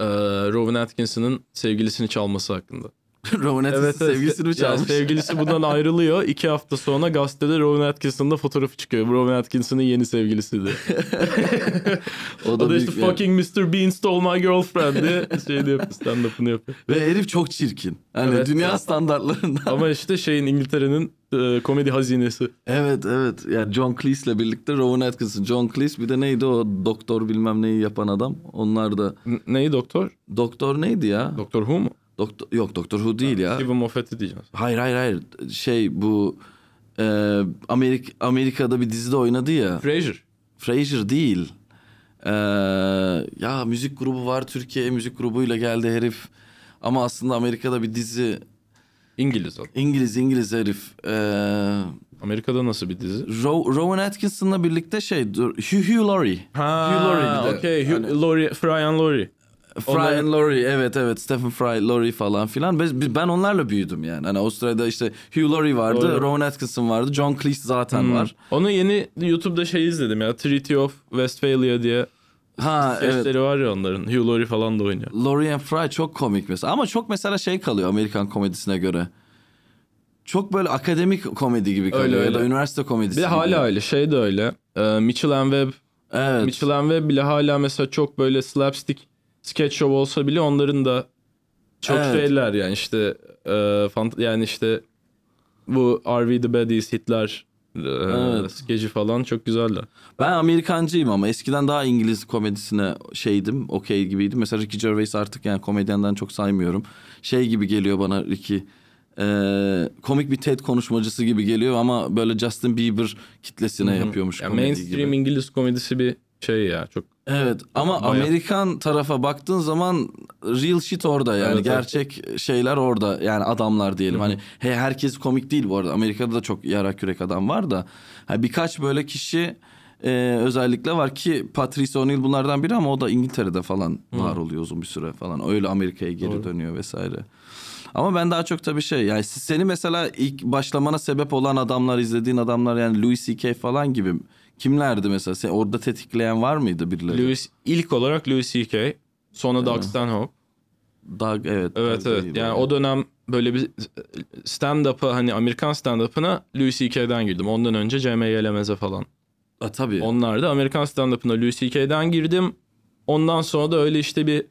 Ee, Rowan Atkinson'ın sevgilisini çalması hakkında. Rowan Atkinson sevgilisini mi Yani sevgilisi bundan ayrılıyor. İki hafta sonra gazetede Rowan Atkinson'ın da fotoğrafı çıkıyor. Rowan Atkinson'ın yeni sevgilisi diye. o da, o da işte bir- fucking Mr. Bean stole my girlfriend diye şey de yapıyor. Stand-up'ını yapıyor. Ve herif çok çirkin. Hani Evet. dünya standartlarından. Ama işte şeyin İngiltere'nin e, komedi hazinesi. Evet evet. Yani John Cleese'le birlikte Rowan Atkinson. John Cleese bir de neydi o doktor bilmem neyi yapan adam. Onlar da N- neyi doktor? doktor neydi ya? Doktor Who mu? Doktor yok Doktor Who değil ya. Steven Moffat'ı diyeceğim. Hayır hayır hayır. Şey bu e, Amerik Amerika'da bir dizide oynadı ya. Frasier. Frasier değil. E, ya müzik grubu var Türkiye'ye müzik grubuyla geldi herif. Ama aslında Amerika'da bir dizi İngiliz o. İngiliz İngiliz herif. E, Amerika'da nasıl bir dizi? Ro- Rowan Atkinson'la birlikte şey Hugh, Hugh Laurie. Hugh Laurie bir de. okey. Hugh- Hani- Laurie, Brian Laurie. Fry Onlar- and Laurie evet evet Stephen Fry, Laurie falan filan. Ben onlarla büyüdüm yani. Hani Avustralya'da işte Hugh Laurie vardı, Doğru. Rowan Atkinson vardı, John Cleese zaten Hmm. var. Onu yeni YouTube'da şey izledim ya. Treaty of Westphalia diye Ha evet. var ya onların. Hugh Laurie falan da oynuyor. Laurie and Fry çok komik mesela. Ama çok mesela şey kalıyor Amerikan komedisine göre. Çok böyle akademik komedi gibi kalıyor Öyle, ya da üniversite komedisi Bir gibi. hala öyle. Şey de öyle. Ee, Mitchell and Webb. Evet. Mitchell and Webb bile hala mesela çok böyle slapstick sketch show olsa bile onların da çok Evet. şeyler yani işte e, fant- yani işte bu We The Baddies Hitler e, Evet. skeci falan çok güzeller. Ben Amerikancıyım ama eskiden daha İngiliz komedisine şeydim, okey gibiydim. Mesela Ricky Gervais artık yani komedyenden çok saymıyorum. Şey gibi geliyor bana Ricky. Ee, komik bir TED konuşmacısı gibi geliyor ama böyle Justin Bieber kitlesine yapıyormuş Yani komedi mainstream gibi. İngiliz komedisi bir şey ya çok Evet ama Bayağı- Amerikan tarafa baktığın zaman real shit orada yani Evet, evet. gerçek şeyler orada yani adamlar diyelim. Hani he, herkes komik değil bu arada. Amerika'da da çok yarak yürek adam var da ha, birkaç böyle kişi e, özellikle var ki Patrice O'Neill bunlardan biri ama o da İngiltere'de falan var oluyor uzun bir süre falan. Öyle Amerika'ya geri dönüyor vesaire. Ama ben daha çok tabii şey yani seni mesela ilk başlamana sebep olan adamlar izlediğin adamlar yani Louis C.K. falan gibi kimlerdi mesela? Sen orada tetikleyen var mıydı birileri? Louis ilk olarak Louis C.K. Sonra Doug Stanhope. Doug evet. Evet Doug evet. Yani böyle. o dönem böyle bir stand-up'a hani Amerikan stand-up'ına Louis C.K.'den girdim. Ondan önce Cem Yelemez'e falan. Ha, tabii. Onlar da Amerikan stand-up'ına Louis C.K.'den girdim. Ondan sonra da öyle işte bir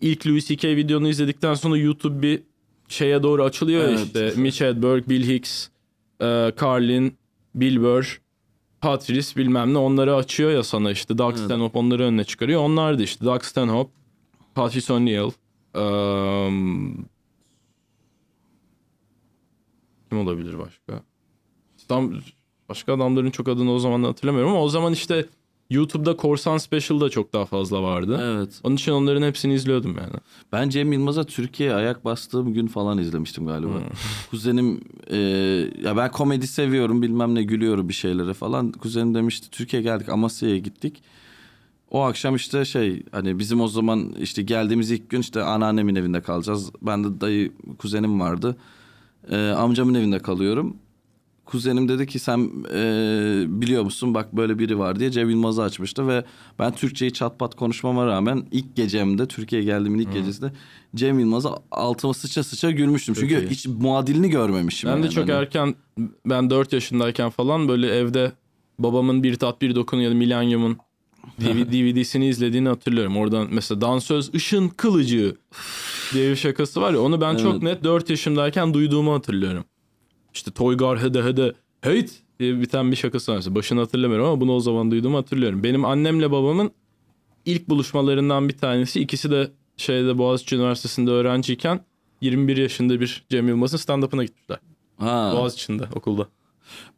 ilk Louis C.K. videonu izledikten sonra YouTube bir şeye doğru açılıyor Evet. işte. Mitch Hedberg, Bill Hicks, e, Carlin, Bill Burr. Patrice bilmem ne onları açıyor ya sana işte Doug Stanhope onları önüne çıkarıyor. Onlar da işte Doug Stanhope, Patrice O'Neill, eee, kim olabilir başka? Tam başka adamların çok adını o zaman hatırlamıyorum ama o zaman işte YouTube'da Korsan Special da çok daha fazla vardı. Evet. Onun için onların hepsini izliyordum yani. Ben Cem Yılmaz'a Türkiye'ye ayak bastığım gün falan izlemiştim galiba. Hmm. Kuzenim e, ya ben komedi seviyorum bilmem ne gülüyorum bir şeylere falan. Kuzenim demişti Türkiye'ye geldik Amasya'ya gittik. O akşam işte şey hani bizim o zaman işte geldiğimiz ilk gün işte anneannemin evinde kalacağız. Ben de dayı kuzenim vardı. E, amcamın evinde kalıyorum. Kuzenim dedi ki sen e, biliyor musun bak böyle biri var diye Cem Yılmaz'ı açmıştı ve ben Türkçeyi çat pat konuşmama rağmen ilk gecemde Türkiye'ye geldiğimin ilk gecesinde Cem Yılmaz'a altıma sıça sıça gülmüştüm. Çok Çünkü iyi. hiç muadilini görmemişim. Ben de yani. çok Hani- erken ben 4 yaşındayken falan böyle evde babamın Bir Tat Bir Dokun ya da Millennium'un DVD DVD'sini izlediğini hatırlıyorum. Oradan mesela dansöz ışın kılıcı diye bir şakası var ya onu ben çok Evet. net 4 yaşımdayken duyduğumu hatırlıyorum. İşte Toygar hede hede heyt diye biten bir şakası var. Başını hatırlamıyorum ama bunu o zaman duyduğumu hatırlıyorum. Benim annemle babamın ilk buluşmalarından bir tanesi. ikisi de şeyde Boğaziçi Üniversitesi'nde öğrenciyken 21 yaşında bir Cem Yılmaz'ın stand-up'ına gitmişler. Ha. Boğaziçi'nde okulda.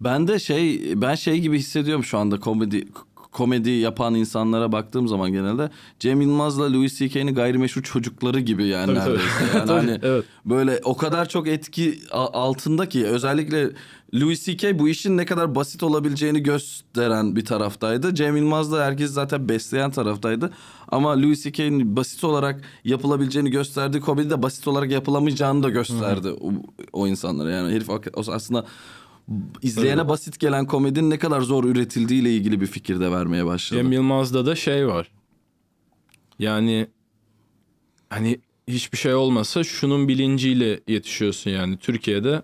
Ben de şey ben şey gibi hissediyorum şu anda komedi komedi yapan insanlara baktığım zaman genelde Cem Yılmaz'la Louis C.K.'nin gayrimeşru çocukları gibi yani Tabii, tabii. neredeyse. Yani Tabii, hani evet. böyle o kadar çok etki altında ki özellikle Louis C.K. bu işin ne kadar basit olabileceğini gösteren bir taraftaydı. Cem Yılmaz da herkes zaten besleyen taraftaydı. Ama Louis C.K.'nin basit olarak yapılabileceğini gösterdiği komedi de basit olarak yapılamayacağını da gösterdi o, o insanlara. Yani herif aslında izleyene basit gelen komedinin ne kadar zor üretildiğiyle ilgili bir fikir de vermeye başladı. Cem Yılmaz'da da şey var. Yani hani hiçbir şey olmasa şunun bilinciyle yetişiyorsun yani Türkiye'de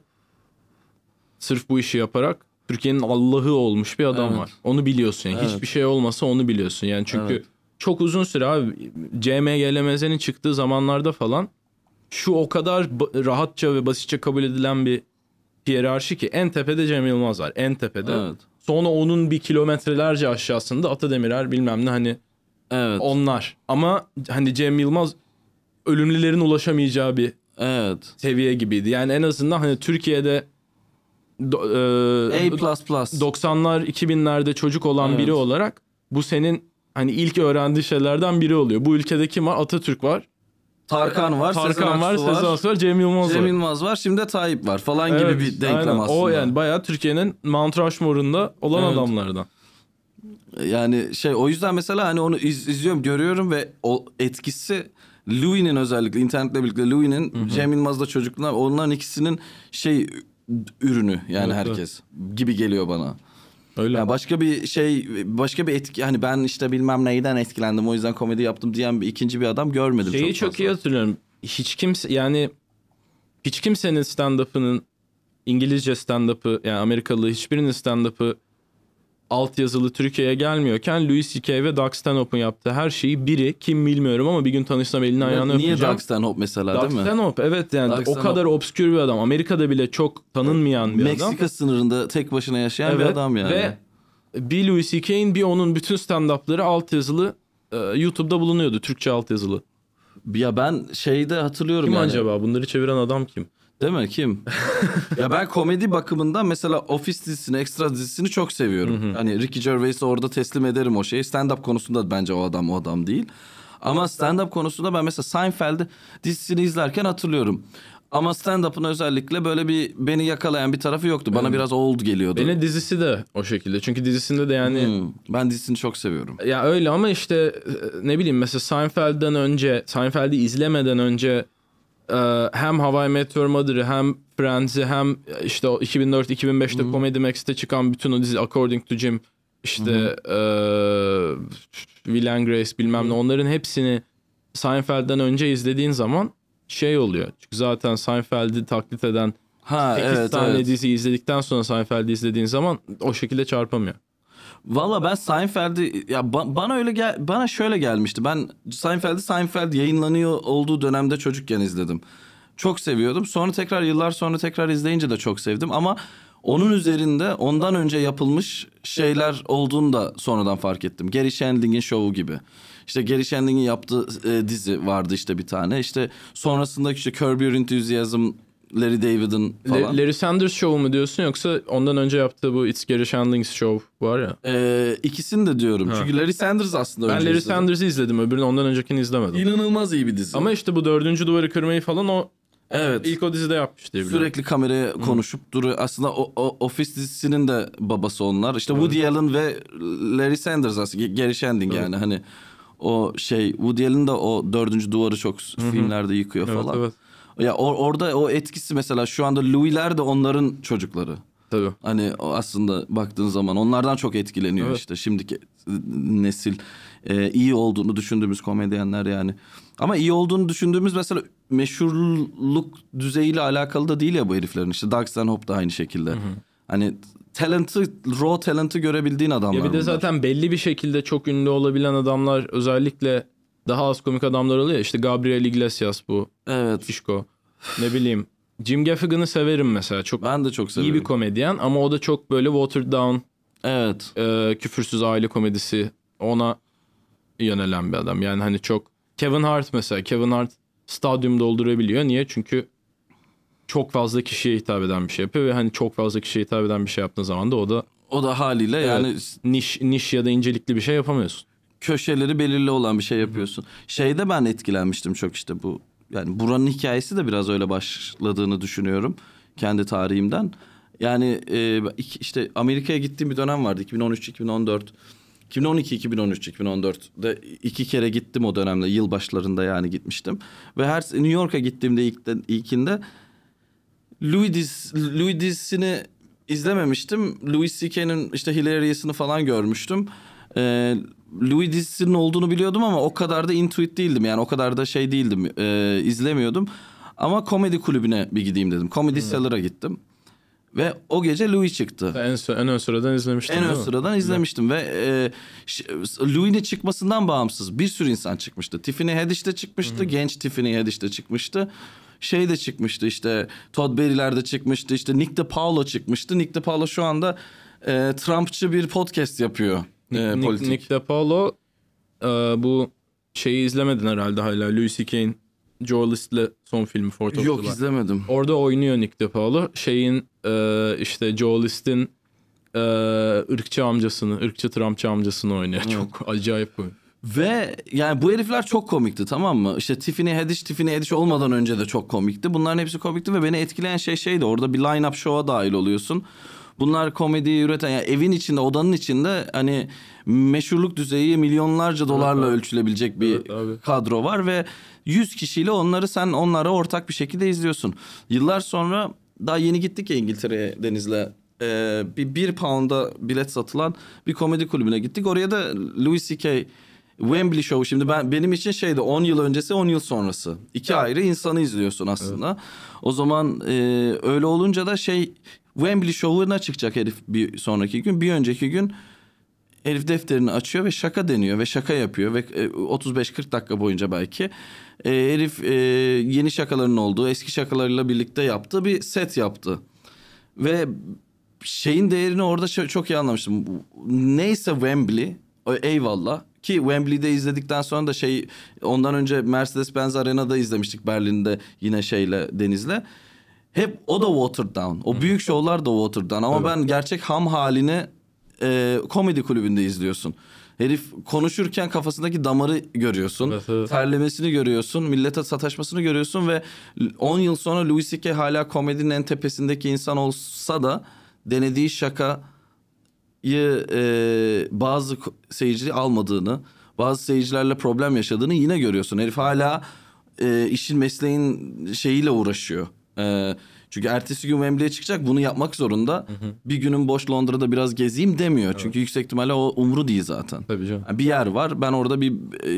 sırf bu işi yaparak Türkiye'nin Allah'ı olmuş bir adam Evet. var. Onu biliyorsun yani. Evet. Hiçbir şey olmasa onu biliyorsun yani çünkü Evet. çok uzun süre abi CMGLMZ'nin çıktığı zamanlarda falan şu o kadar rahatça ve basitçe kabul edilen bir hiyerarşi ki en tepede Cem Yılmaz var. En tepede. Evet. Sonra onun bir kilometrelerce aşağısında Atademirer bilmem ne hani Evet. onlar. Ama hani Cem Yılmaz ölümlülerin ulaşamayacağı bir Evet. seviye gibiydi. Yani en azından hani Türkiye'de do- e, A++. 90'lar 2000'lerde çocuk olan Evet. biri olarak bu senin hani ilk öğrendiği şeylerden biri oluyor. Bu ülkede kim var? Atatürk var. Tarkan var, Sezen Tarkan var, Aksu Sezen Aksu var, Cem Yılmaz Cem var. Yılmaz var, şimdi de Tayyip var falan Evet, gibi bir denklem aynen. aslında. O yani bayağı Türkiye'nin Mount Rushmore'unda olan Evet. adamlardan. Yani şey o yüzden mesela hani onu iz- izliyorum, görüyorum ve o etkisi Louis'nin özellikle internetle birlikte Louis'nin Cem Yılmaz'da çocukluğundan onların ikisinin şey ürünü yani Evet, herkes gibi geliyor bana. Öyle. Yani başka bir şey başka bir etki hani ben işte bilmem neyden etkilendim o yüzden komedi yaptım diyen bir ikinci bir adam görmedim Şeyi çok, çok, iyi hatırlıyorum. Hiç kimse yani hiç kimsenin stand-up'ının İngilizce stand-up'ı yani Amerikalı hiçbirinin stand-up'ı altyazılı Türkiye'ye gelmiyorken Louis C.K. ve Doug Stanhope'un yaptığı her şeyi biri kim bilmiyorum ama bir gün tanışsam elini ayağını Niye öpeceğim. Doug Stanhope mesela Doug değil mi? Stanhope evet yani Doug o Stanhope. kadar obskür bir adam. Amerika'da bile çok tanınmayan bir Meksika adam. sınırında tek başına yaşayan bir Evet, adam yani. Ve bir Louis C.K.'in bir onun bütün stand-up'ları altyazılı e, YouTube'da bulunuyordu. Türkçe altyazılı. Ya ben şeyde hatırlıyorum Kim yani. acaba? Bunları çeviren adam kim? Değil mi? Kim? ya ben komedi bakımından mesela Office dizisini, Extra dizisini çok seviyorum. Hani Ricky Gervais'i orada teslim ederim o şeyi. Stand-up konusunda bence o adam o adam değil. Ama stand-up konusunda ben mesela Seinfeld dizisini izlerken hatırlıyorum. Ama stand-up'ın özellikle böyle bir beni yakalayan bir tarafı yoktu. Bana biraz old geliyordu. Beni dizisi de o şekilde. Çünkü dizisinde de yani Hmm, Ben dizisini çok seviyorum. ya öyle ama işte e, ne bileyim mesela Seinfeld'den önce Seinfeld'i izlemeden önce hem How I Met Your Mother'ı hem Friends'i hem işte o 2004-2005'te Comedy Max'te çıkan bütün o dizi According to Jim işte e, Will and Grace bilmem ne onların hepsini Seinfeld'den önce izlediğin zaman şey oluyor. Çünkü zaten Seinfeld'i taklit eden Ha 8 evet tane evet. dizi izledikten sonra Seinfeld'i izlediğin zaman o şekilde çarpamıyor. Valla ben Seinfeld'i ya ba- bana öyle gel bana şöyle gelmişti. Ben Seinfeld'i Seinfeld yayınlanıyor olduğu dönemde çocukken izledim. Çok seviyordum. Sonra tekrar yıllar sonra tekrar izleyince de çok sevdim ama Onun üzerinde ondan önce yapılmış şeyler olduğunu da sonradan fark ettim. Gary Shandling'in şovu gibi. İşte Gary Shandling'in yaptığı e, dizi vardı işte bir tane. İşte sonrasında işte Curb Your Enthusiasm, Larry David'in falan. La- Larry Sanders Show mu diyorsun yoksa ondan önce yaptığı bu It's Gary Shandling's Show var ya. Ee, ikisini de diyorum. Çünkü Larry Sanders aslında Ben Larry. Sanders'ı izledim öbürünü ondan öncekini izlemedim. İnanılmaz iyi bir dizi. Ama işte bu dördüncü duvarı kırmayı falan o evet. ilk o dizide yapmış diye biliyorum. Sürekli kameraya konuşup duruyor. Aslında o, o Office dizisinin de babası onlar. İşte Woody Allen ve Larry Sanders aslında. Gary Shandling yani hani o şey Woody Allen de o dördüncü duvarı çok filmlerde yıkıyor Evet, falan. evet. Ya or- orada o etkisi mesela şu anda Louis'ler de onların çocukları. Tabii. Hani aslında baktığın zaman onlardan çok etkileniyor Evet. işte şimdiki nesil Ee, iyi olduğunu düşündüğümüz komedyenler yani. Ama iyi olduğunu düşündüğümüz mesela meşhurluk düzeyiyle alakalı da değil ya bu heriflerin. İşte Doug Stanhope da aynı şekilde. Hani talent'ı, raw talent'ı görebildiğin adamlar Ya bir de bunlar. zaten belli bir şekilde çok ünlü olabilen adamlar özellikle daha az komik adamlar oluyor. İşte Gabriel Iglesias bu. Evet. Fişko. Ne bileyim. Jim Gaffigan'ı severim mesela. Çok Ben de çok iyi seviyorum. bir komedyen ama o da çok böyle watered down, Evet. e, küfürsüz aile komedisi ona yönelen bir adam. Yani hani çok Kevin Hart mesela. Kevin Hart stadyum doldurabiliyor. Niye? Çünkü çok fazla kişiye hitap eden bir şey yapıyor ve hani çok fazla kişiye hitap eden bir şey yaptığın zaman da o da O da haliyle yani evet, niş niş ya da incelikli bir şey yapamıyorsun. Köşeleri belirli olan bir şey yapıyorsun. Şeyde ben etkilenmiştim çok işte bu. Yani buranın hikayesi de biraz öyle başladığını düşünüyorum kendi tarihimden. Yani e, işte Amerika'ya gittiğim bir dönem vardı 2013 2014 2012 2013 2014'de iki kere gittim o dönemde yılbaşlarında yani gitmiştim. Ve her New York'a gittiğimde ilk de, ilkinde Louis, diz, Louis izlememiştim. Louis C.K.'nin işte Hilarious'ını falan görmüştüm. Ee, Louis dizisinin olduğunu biliyordum ama o kadar da intuit değildim. Yani o kadar da şey değildim. Ee, izlemiyordum. Ama komedi kulübüne bir gideyim dedim. Comedy Cellar'a gittim. Ve o gece Louis çıktı. En, en ön sıradan izlemiştim En ön sıradan izlemiştim ve e, Louis'nin çıkmasından bağımsız bir sürü insan çıkmıştı. Tiffany Haddish de çıkmıştı, genç Tiffany Haddish de çıkmıştı. Şey de çıkmıştı işte Todd Berry'ler de çıkmıştı işte Nick DePaulo çıkmıştı. Nick DePaulo şu anda e, Trumpçı bir podcast yapıyor. E, Nick, politik. Nick DePaulo e, bu şeyi izlemedin herhalde hala. Louis C.K.'in Joe List'le son filmi Fort Yok July. izlemedim. Orada oynuyor Nick DePaulo. Şeyin e, işte Joe List'in e, ırkçı amcasını, ırkçı Trumpçı amcasını oynuyor. Çok acayip oyun. Ve yani bu herifler çok komikti tamam mı? İşte Tiffany Haddish, Tiffany Haddish olmadan önce de çok komikti. Bunların hepsi komikti ve beni etkileyen şey şeydi. Orada bir line-up show'a dahil oluyorsun. Bunlar komediyi üreten yani evin içinde, odanın içinde hani meşhurluk düzeyi milyonlarca dolarla ölçülebilecek bir Evet, abi. kadro var ve 100 kişiyle onları sen onlara ortak bir şekilde izliyorsun. Yıllar sonra daha yeni gittik ya İngiltere'ye Deniz'le. Ee, bir, bir pound'a bilet satılan bir komedi kulübüne gittik. Oraya da Louis C.K. Wembley Show şimdi ben benim için şeydi 10 yıl öncesi 10 yıl sonrası. İki ayrı insanı izliyorsun aslında. O zaman e, öyle olunca da şey Wembley Show'una çıkacak herif bir sonraki gün. Bir önceki gün herif defterini açıyor ve şaka deniyor ve şaka yapıyor ve e, 35-40 dakika boyunca belki e, herif e, yeni şakaların olduğu eski şakalarıyla birlikte yaptığı bir set yaptı. Ve şeyin değerini orada çok iyi anlamıştım. Neyse Wembley o- eyvallah ki Wembley'de izledikten sonra da şey ondan önce Mercedes-Benz Arena'da izlemiştik Berlin'de yine şeyle Deniz'le. Hep o da watered down. O büyük şovlar da watered down. Ama ben gerçek ham halini e, komedi kulübünde izliyorsun. Herif konuşurken kafasındaki damarı görüyorsun. Evet, evet. Terlemesini görüyorsun. Millete sataşmasını görüyorsun ve 10 yıl sonra Louis C.K. hala komedinin en tepesindeki insan olsa da denediği şakayı e, bazı seyirci almadığını, bazı seyircilerle problem yaşadığını yine görüyorsun. Herif hala e, işin mesleğin şeyiyle uğraşıyor. E, çünkü ertesi gün Wembley'e çıkacak bunu yapmak zorunda. Bir günün boş Londra'da biraz gezeyim demiyor. Çünkü yüksek ihtimalle o umru değil zaten. Tabii canım. Yani bir yer var. Ben orada bir e,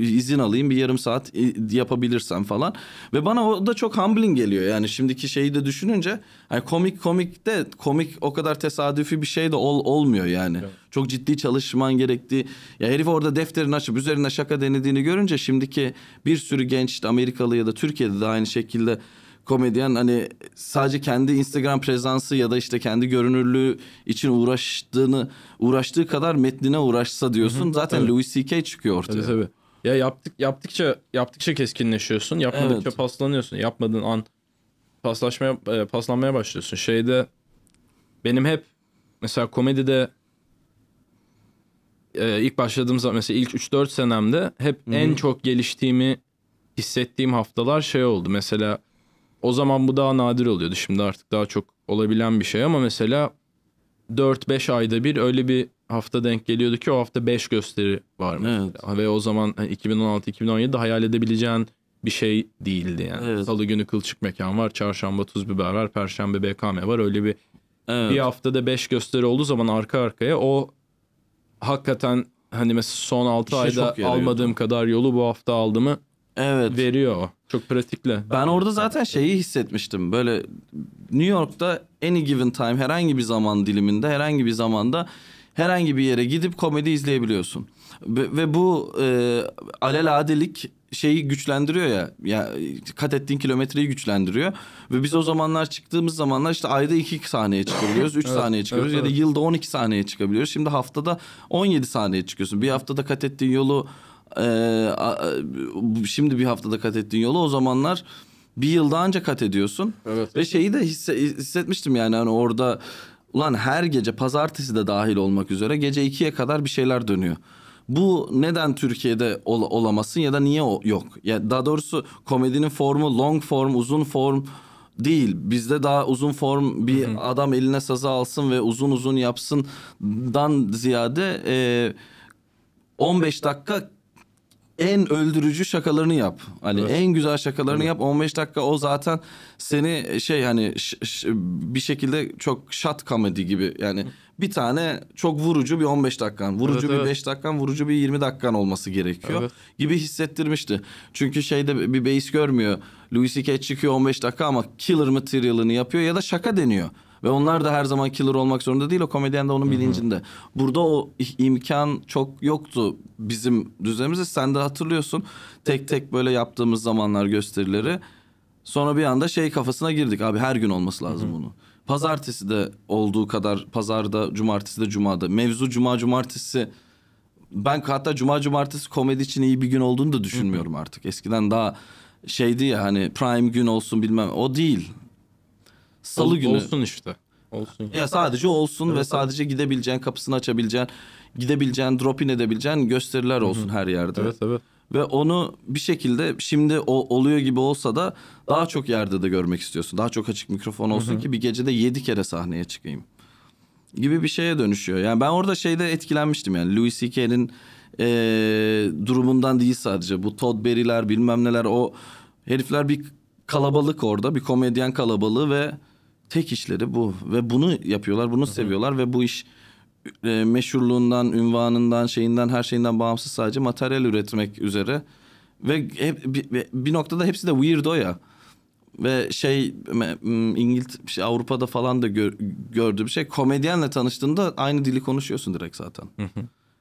izin alayım bir yarım saat e, yapabilirsem falan. Ve bana o da çok humbling geliyor. Yani şimdiki şeyi de düşününce hani komik komik de komik o kadar tesadüfi bir şey de ol, olmuyor yani. Çok ciddi çalışman gerektiği. Ya herif orada defterini açıp üzerine şaka denediğini görünce şimdiki bir sürü genç işte Amerikalı ya da Türkiye'de de aynı şekilde komedyen hani sadece kendi Instagram prezansı ya da işte kendi görünürlüğü için uğraştığını uğraştığı kadar metnine uğraşsa diyorsun. Zaten tabii. Louis C.K. çıkıyor ortaya. Tabii tabii. Ya yaptık yaptıkça yaptıkça keskinleşiyorsun. Yapmadıkça Evet. paslanıyorsun. Yapmadığın an paslaşmaya e, paslanmaya başlıyorsun. Şeyde benim hep mesela komedide e, ilk başladığım zaman mesela ilk 3-4 senemde hep en çok geliştiğimi hissettiğim haftalar şey oldu. Mesela o zaman bu daha nadir oluyordu. Şimdi artık daha çok olabilen bir şey ama mesela 4-5 ayda bir öyle bir hafta denk geliyordu ki o hafta 5 gösteri var mesela. Ve o zaman hani 2016-2017'de hayal edebileceğin bir şey değildi yani. Evet. Salı günü Kılçık Mekan var, çarşamba Tuz Biber var, perşembe BKM var. Öyle bir Evet. bir haftada 5 gösteri olduğu zaman arka arkaya o hakikaten hani mesela son 6 İşe ayda almadığım kadar yolu bu hafta aldığımı Evet. veriyor o. Çok pratikle. Ben orada zaten şeyi hissetmiştim. Böyle New York'ta any given time herhangi bir zaman diliminde herhangi bir zamanda herhangi bir yere gidip komedi izleyebiliyorsun. Ve, ve bu e, aleladelik şeyi güçlendiriyor ya. Ya kat ettiğin kilometreyi güçlendiriyor. Ve biz o zamanlar çıktığımız zamanlar işte ayda iki sahneye çıkabiliyoruz. Üç Evet, sahneye çıkıyoruz. evet, ya da evet. yılda 12 sahneye çıkabiliyoruz. Şimdi haftada 17 sahneye çıkıyorsun. Bir haftada kat ettiğin yolu e, a- şimdi bir haftada kat ettiğin yolu o zamanlar bir yılda anca kat ediyorsun. Evet. Ve şeyi de hisse- hissetmiştim yani hani orada ulan her gece pazartesi de dahil olmak üzere gece 2'ye kadar bir şeyler dönüyor. Bu neden Türkiye'de ol- olamasın ya da niye o- yok? Ya daha doğrusu komedinin formu long form, uzun form değil. Bizde daha uzun form bir adam eline sazı alsın ve uzun uzun yapsından ziyade e, 15 dakika en öldürücü şakalarını yap. Hani Evet. en güzel şakalarını yap. 15 dakika o zaten seni şey hani bir şekilde çok shot comedy gibi yani bir tane çok vurucu bir 15 dakikan, vurucu Evet, bir evet. 5 dakikan, vurucu bir 20 dakikan olması gerekiyor Evet. gibi hissettirmişti. Çünkü şeyde bir base görmüyor. Louis C.K. çıkıyor 15 dakika ama killer material'ını yapıyor ya da şaka deniyor. Ve onlar da her zaman killer olmak zorunda değil. O komedyen de onun bilincinde. Burada o imkan çok yoktu bizim düzenimizde. Sen de hatırlıyorsun. Tek tek böyle yaptığımız zamanlar gösterileri. Sonra bir anda şey kafasına girdik. Abi her gün olması lazım bunu. Pazartesi de olduğu kadar pazarda, cumartesi de cumada. Mevzu cuma cumartesi ben hatta cuma cumartesi komedi için iyi bir gün olduğunu da düşünmüyorum artık. Eskiden daha şeydi ya hani prime gün olsun bilmem o değil. Salı Ol- günü. Olsun işte. Olsun. Ya sadece olsun ve sadece gidebileceğin kapısını açabileceğin, gidebileceğin, drop in edebileceğin gösteriler olsun her yerde. Evet evet. Ve onu bir şekilde şimdi o oluyor gibi olsa da daha çok yerde de görmek istiyorsun. Daha çok açık mikrofon olsun ki bir gecede yedi kere sahneye çıkayım. Gibi bir şeye dönüşüyor. Yani ben orada şeyde etkilenmiştim yani. Louis C.K.'nin eee, durumundan değil sadece. Bu Todd Berry'ler bilmem neler o herifler bir kalabalık orada. Bir komedyen kalabalığı ve tek işleri bu. Ve bunu yapıyorlar, bunu seviyorlar ve bu iş e, meşhurluğundan, ünvanından, şeyinden, her şeyinden bağımsız sadece materyal üretmek üzere. Ve hep, bir, bir noktada hepsi de weirdo ya. Ve şey me- m, İngilt şey, Avrupa'da falan da gör, gördüğüm şey komedyenle tanıştığında aynı dili konuşuyorsun direkt zaten.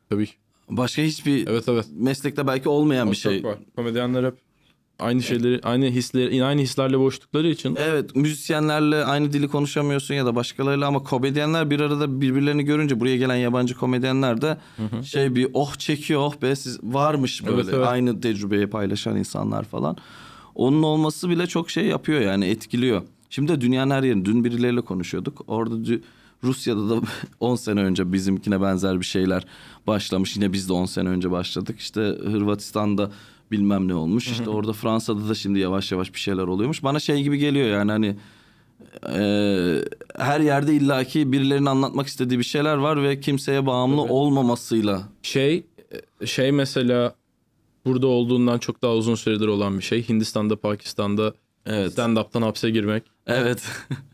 Tabii ki. Başka hiçbir Evet evet. meslekte belki olmayan O bir şey. var. Komedyenler hep aynı şeyleri, aynı hisleri, aynı hislerle boğuştukları için Evet müzisyenlerle aynı dili konuşamıyorsun ya da başkalarıyla ama komedyenler bir arada birbirlerini görünce buraya gelen yabancı komedyenler de şey bir oh çekiyor oh be siz varmış böyle Evet, evet. aynı tecrübeyi paylaşan insanlar falan. Onun olması bile çok şey yapıyor yani etkiliyor. Şimdi de dünyanın her yerinde dün birileriyle konuşuyorduk. Orada dü- Rusya'da da 10 sene önce bizimkine benzer bir şeyler başlamış. Yine biz de 10 sene önce başladık. İşte Hırvatistan'da bilmem ne olmuş. İşte orada Fransa'da da şimdi yavaş yavaş bir şeyler oluyormuş. Bana şey gibi geliyor yani hani e, her yerde illaki birilerinin anlatmak istediği bir şeyler var ve kimseye bağımlı olmamasıyla. şey şey mesela burada olduğundan çok daha uzun süredir olan bir şey. Hindistan'da, Pakistan'da Evet. stand-up'tan hapse girmek. Evet.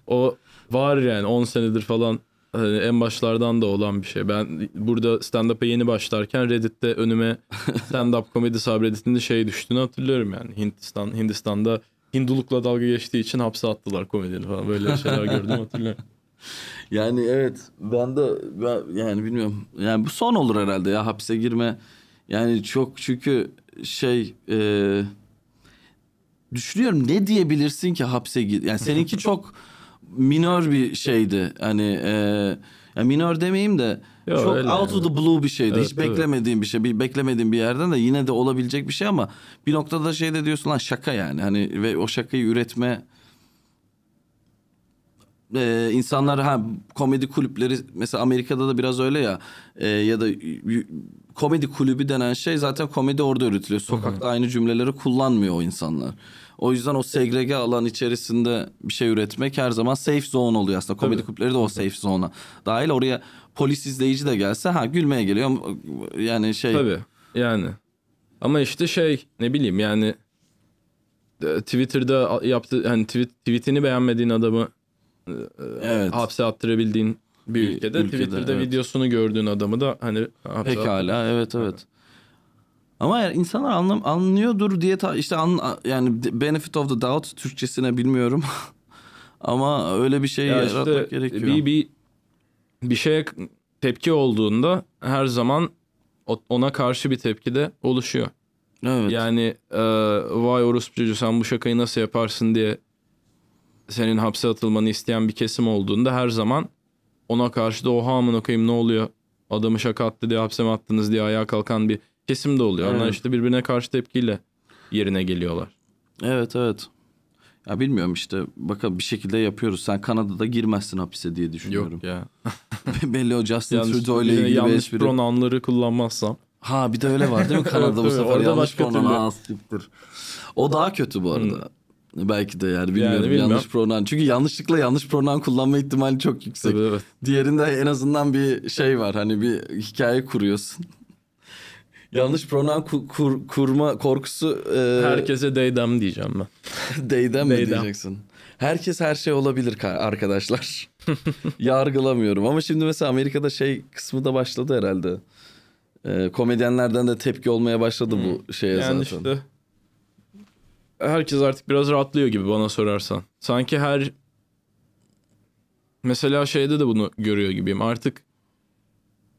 O var yani 10 senedir falan hani en başlardan da olan bir şey. Ben burada stand-up'a yeni başlarken Reddit'te önüme stand-up komedi sabreditinde şey düştüğünü hatırlıyorum yani. Hindistan Hindistan'da Hindulukla dalga geçtiği için hapse attılar komedini falan. Böyle şeyler gördüm hatırlıyorum. Yani evet ben de ben, yani bilmiyorum. Yani bu son olur herhalde ya hapse girme. Yani çok çünkü şey e, düşünüyorum ne diyebilirsin ki hapse git. Yani seninki çok minor bir şeydi. Hani e, yani minor demeyeyim de Yo, çok öyle out yani. of the blue bir şeydi. Evet, Hiç evet. beklemediğim bir şey. Bir beklemediğim bir yerden de yine de olabilecek bir şey ama bir noktada şey de diyorsun lan şaka yani. Hani ve o şakayı üretme e, insanlar ha komedi kulüpleri mesela Amerika'da da biraz öyle ya e, ya da y- komedi kulübü denen şey zaten komedi orada üretiliyor. Sokakta aynı cümleleri kullanmıyor o insanlar. O yüzden o segrege alan içerisinde bir şey üretmek her zaman safe zone oluyor aslında. Komedi Tabii. kulüpleri de o safe zone'a dahil. Oraya polis izleyici de gelse ha gülmeye geliyor. Yani şey Tabii yani. Ama işte şey ne bileyim yani e, Twitter'da yaptı hani tweet, tweetini beğenmediğin adamı e, Evet. hapse attırabildiğin bir ülkede, ülkede, Twitter'da evet. videosunu gördüğün adamı da hani hapse Pekala evet evet. Ama yani insanlar anlam anlıyordur diye ta, işte an, yani benefit of the doubt Türkçesine bilmiyorum. Ama öyle bir şey Ya yaratmak işte gerekiyor. bir, bir bir şeye tepki olduğunda her zaman ona karşı bir tepki de oluşuyor. evet. Yani e, vay orospu çocuğu sen bu şakayı nasıl yaparsın diye senin hapse atılmanı isteyen bir kesim olduğunda her zaman ona karşı da oha amına koyayım ne oluyor? Adamı şaka attı diye hapse mi attınız diye ayağa kalkan bir kesim de oluyor. Onlar Evet. işte birbirine karşı tepkiyle yerine geliyorlar. Evet evet. Ya bilmiyorum işte bakalım bir şekilde yapıyoruz. Sen Kanada'da girmezsin hapise diye düşünüyorum. Yok ya. Belli o Justin Trudeau ile ilgili bir yanlış espri. pronounları kullanmazsam. Ha bir de öyle var değil mi Kanada bu sefer orada yanlış pronoun. siktir. O daha kötü bu arada. Belki de yani bilmiyorum bilmiyorum. yanlış pronoun. Çünkü yanlışlıkla yanlış pronoun kullanma ihtimali çok yüksek. Tabii evet. Diğerinde en azından bir şey var. Hani bir hikaye kuruyorsun. Yanlış pronoun ku- kur- kurma korkusu e, Herkese they them diyeceğim ben. Deyden mi diyeceksin? Herkes her şey olabilir ka- arkadaşlar. Yargılamıyorum ama şimdi mesela Amerika'da şey kısmı da başladı herhalde. Ee, komedyenlerden de tepki olmaya başladı bu şeye Hmm. Yani zaten. işte herkes artık biraz rahatlıyor gibi bana sorarsan. Sanki her mesela şeyde de bunu görüyor gibiyim. Artık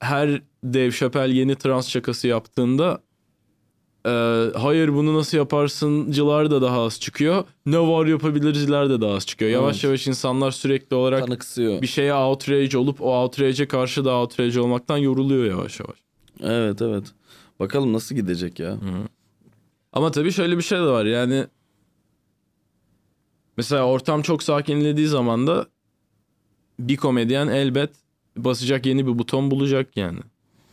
her Dave Chappelle yeni trans şakası yaptığında e, hayır bunu nasıl yaparsıncılar da daha az çıkıyor. Ne var yapabilirizler de daha az çıkıyor. Yavaş Evet. yavaş insanlar sürekli olarak Kanıksıyor. bir şeye outrage olup o outrage'e karşı da outrage olmaktan yoruluyor yavaş yavaş. Evet evet. Bakalım nasıl gidecek ya. Ama tabii şöyle bir şey de var yani mesela ortam çok sakinlediği zaman da bir komedyen elbet basacak yeni bir buton bulacak yani.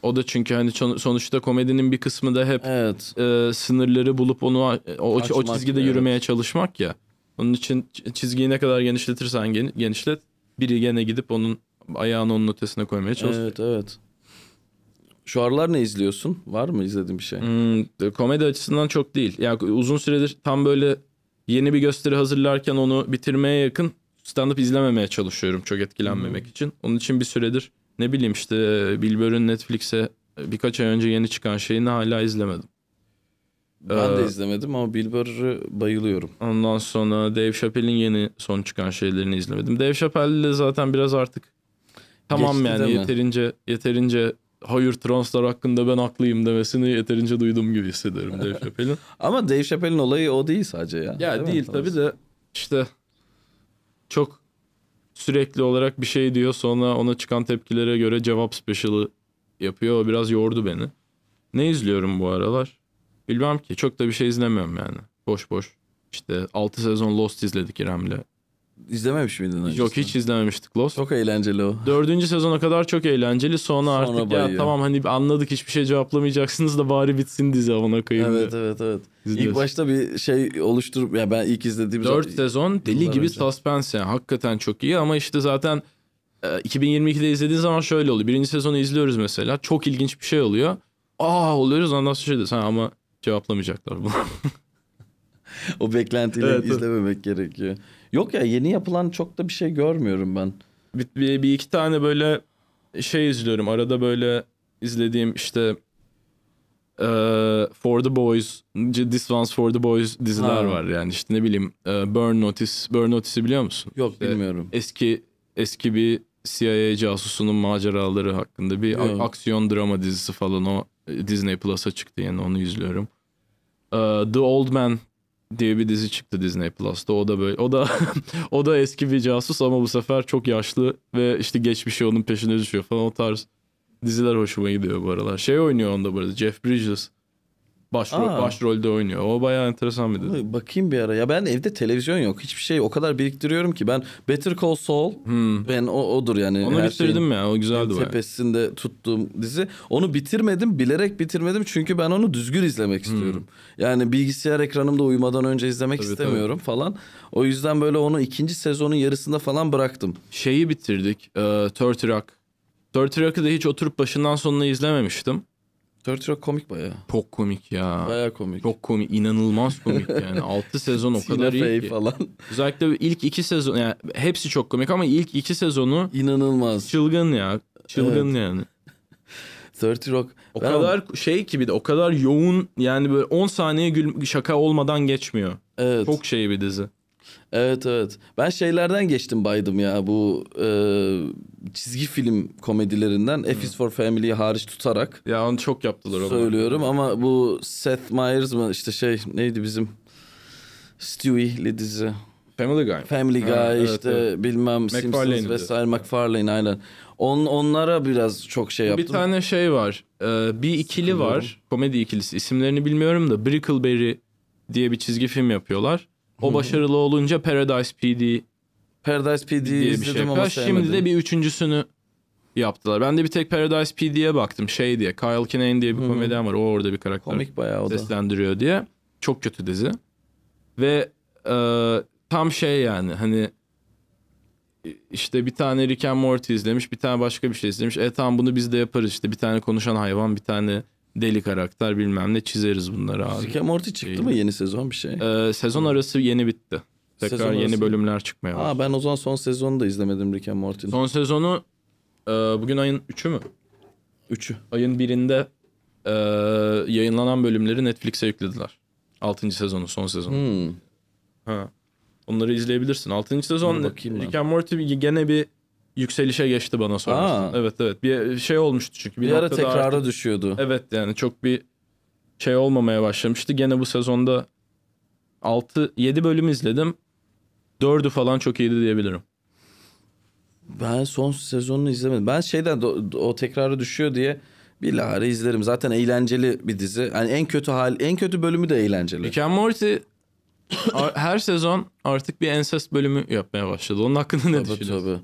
O da çünkü hani sonuçta komedinin bir kısmı da hep Evet. e, sınırları bulup onu o, o, o Açmak, çizgide evet. yürümeye çalışmak ya. Onun için çizgiyi ne kadar genişletirsen gen- genişlet biri gene gidip onun ayağını onun ötesine koymaya çalışıyor. Evet evet. Şu aralar ne izliyorsun? Var mı izlediğin bir şey? Hmm, komedi açısından çok değil. Yani uzun süredir tam böyle yeni bir gösteri hazırlarken onu bitirmeye yakın stand-up izlememeye çalışıyorum çok etkilenmemek için. Onun için bir süredir ne bileyim işte Bill Burr'ın Netflix'e birkaç ay önce yeni çıkan şeyini hala izlemedim. Ben de Ee, izlemedim ama Bill Burr'ı bayılıyorum. Ondan sonra Dave Chappelle'in yeni son çıkan şeylerini izlemedim. Dave Chappelle zaten biraz artık tamam Geçti yani değil yeterince yeterince hayır translar hakkında ben haklıyım demesini yeterince duyduğum gibi hissediyorum Dave Chappelle'in. Ama Dave Chappelle'in olayı o değil sadece ya. Ya mi? değil tabii de işte çok sürekli olarak bir şey diyor sonra ona çıkan tepkilere göre cevap special'ı yapıyor. O biraz yordu beni. Ne izliyorum bu aralar? Bilmem ki. Çok da bir şey izlemiyorum yani. Boş boş. İşte 6 sezon Lost izledik İrem'le. İzlememiş miydin öncesinde? Yok hiç izlememiştik Lost. Çok eğlenceli o. Dördüncü sezona kadar çok eğlenceli. Sonra, Sonra artık ya bayıyor. tamam hani anladık hiçbir şey cevaplamayacaksınız da bari bitsin dizi ona koyayım. Evet diye. evet evet. İzliyoruz. İlk başta bir şey oluşturup ya ben ilk izlediğim 4 zaman- sezon deli gibi önce. suspense yani. Hakikaten çok iyi ama işte zaten e, 2022'de izlediğin zaman şöyle oluyor. Birinci sezonu izliyoruz mesela. Çok ilginç bir şey oluyor. Aa oluyoruz ondan sonra şey. Ha ama cevaplamayacaklar bunu. o beklentiyle Evet, evet. izlememek gerekiyor. Yok ya yeni yapılan çok da bir şey görmüyorum ben. bir, bir, bir iki tane böyle şey izliyorum. Arada böyle izlediğim işte e, For the Boys, This One's For the Boys diziler Ha. var yani. işte ne bileyim e, Burn Notice. Burn Notice'i biliyor musun? Yok İşte bilmiyorum. eski eski bir CIA casusunun maceraları hakkında bir a- Yok. aksiyon drama dizisi falan o e, Disney Plus'a çıktı yani onu izliyorum. Ee, The Old Man diye bir dizi çıktı Disney Plus'ta. O da böyle o da o da eski bir casus ama bu sefer çok yaşlı ve işte geçmişi onun peşine düşüyor falan o tarz diziler hoşuma gidiyor bu aralar. Şey oynuyor onda bu arada Jeff Bridges. Başrol, Aa. başrolde oynuyor. O bayağı enteresan bir dizi. Bakayım bir ara. Ya ben evde televizyon yok. Hiçbir şey o kadar biriktiriyorum ki. Ben Better Call Saul ben o odur yani. Hmm. Onu bitirdim ya. O güzeldi bayağı. tepesinde tuttuğum dizi. Onu bitirmedim. Bilerek bitirmedim. Çünkü ben onu düzgün izlemek istiyorum. Yani bilgisayar ekranımda uyumadan önce izlemek Hmm. Tabii, istemiyorum falan. O yüzden böyle onu ikinci sezonun yarısında falan bıraktım. Şeyi bitirdik. E, Thirty Rock. Thirty Rock'ı da hiç oturup başından sonuna izlememiştim. Dirty Rock komik bayağı. Çok komik ya. Bayağı komik. Çok komik. inanılmaz komik yani. 6 sezon o kadar iyi ki. falan. Özellikle ilk iki sezon yani hepsi çok komik ama ilk iki sezonu İnanılmaz. çılgın ya. Çılgın yani. Dirty Rock. O Ben kadar şey ki bir de o kadar yoğun yani böyle 10 saniye gül şaka olmadan geçmiyor. Evet. Çok şey bir dizi. Evet evet. Ben şeylerden geçtim baydım ya bu e, çizgi film komedilerinden F is for Family'yi hariç tutarak Ya onu çok yaptılar söylüyorum ama bu Seth Meyers mı işte şey neydi bizim Stewie'li dizi. Family Guy. Family Guy Ha, evet, işte evet. bilmem. Simpsons vesaire McFarlane aynen. On, onlara biraz çok şey yaptım. Bir tane şey var. Ee, bir ikili var. Komedi ikilisi. İsimlerini bilmiyorum da Brickleberry diye bir çizgi film yapıyorlar. O başarılı olunca Paradise PD Paradise PD diye bir şey ama yapıyor. Şimdi de bir üçüncüsünü yaptılar. Ben de bir tek Paradise PD'ye baktım şey diye. Kyle Kinane diye bir komedyen var. O orada bir karakter Komik bayağı o da. seslendiriyor diye. Çok kötü dizi. Ve e, tam şey yani hani işte bir tane Rick and Morty izlemiş, bir tane başka bir şey izlemiş. E tamam bunu biz de yaparız işte bir tane konuşan hayvan, bir tane deli karakter bilmem ne çizeriz bunları abi. Rick and Morty çıktı mı yeni sezon bir şey? E, sezon arası yeni bitti. Tekrar Sezon yeni arası. bölümler çıkmaya başladı. Aa ben o zaman son sezonu da izlemedim Rick and Morty'nin. Son sezonu e, bugün ayın 3'ü mü? Üçü. Ayın birinde e, yayınlanan bölümleri Netflix'e yüklediler. 6. sezonu, son sezonu. Hmm. Ha. Onları izleyebilirsin. 6. sezon. Rick and Morty gene bir yükselişe geçti bana sorarsan. Aa. Evet evet. Bir şey olmuştu çünkü. Bir, ara noktada tekrara artık- düşüyordu. Evet yani çok bir şey olmamaya başlamıştı. Gene bu sezonda 6 7 bölüm izledim. 4'ü falan çok iyiydi diyebilirim. Ben son sezonunu izlemedim. Ben şeyden o tekrarı düşüyor diye bilahare izlerim. Zaten eğlenceli bir dizi. Yani en kötü hal, en kötü bölümü de eğlenceli. Rick and Morty her sezon artık bir ensest bölümü yapmaya başladı. Onun hakkında ne Tabii düşünüyorsun? tabii.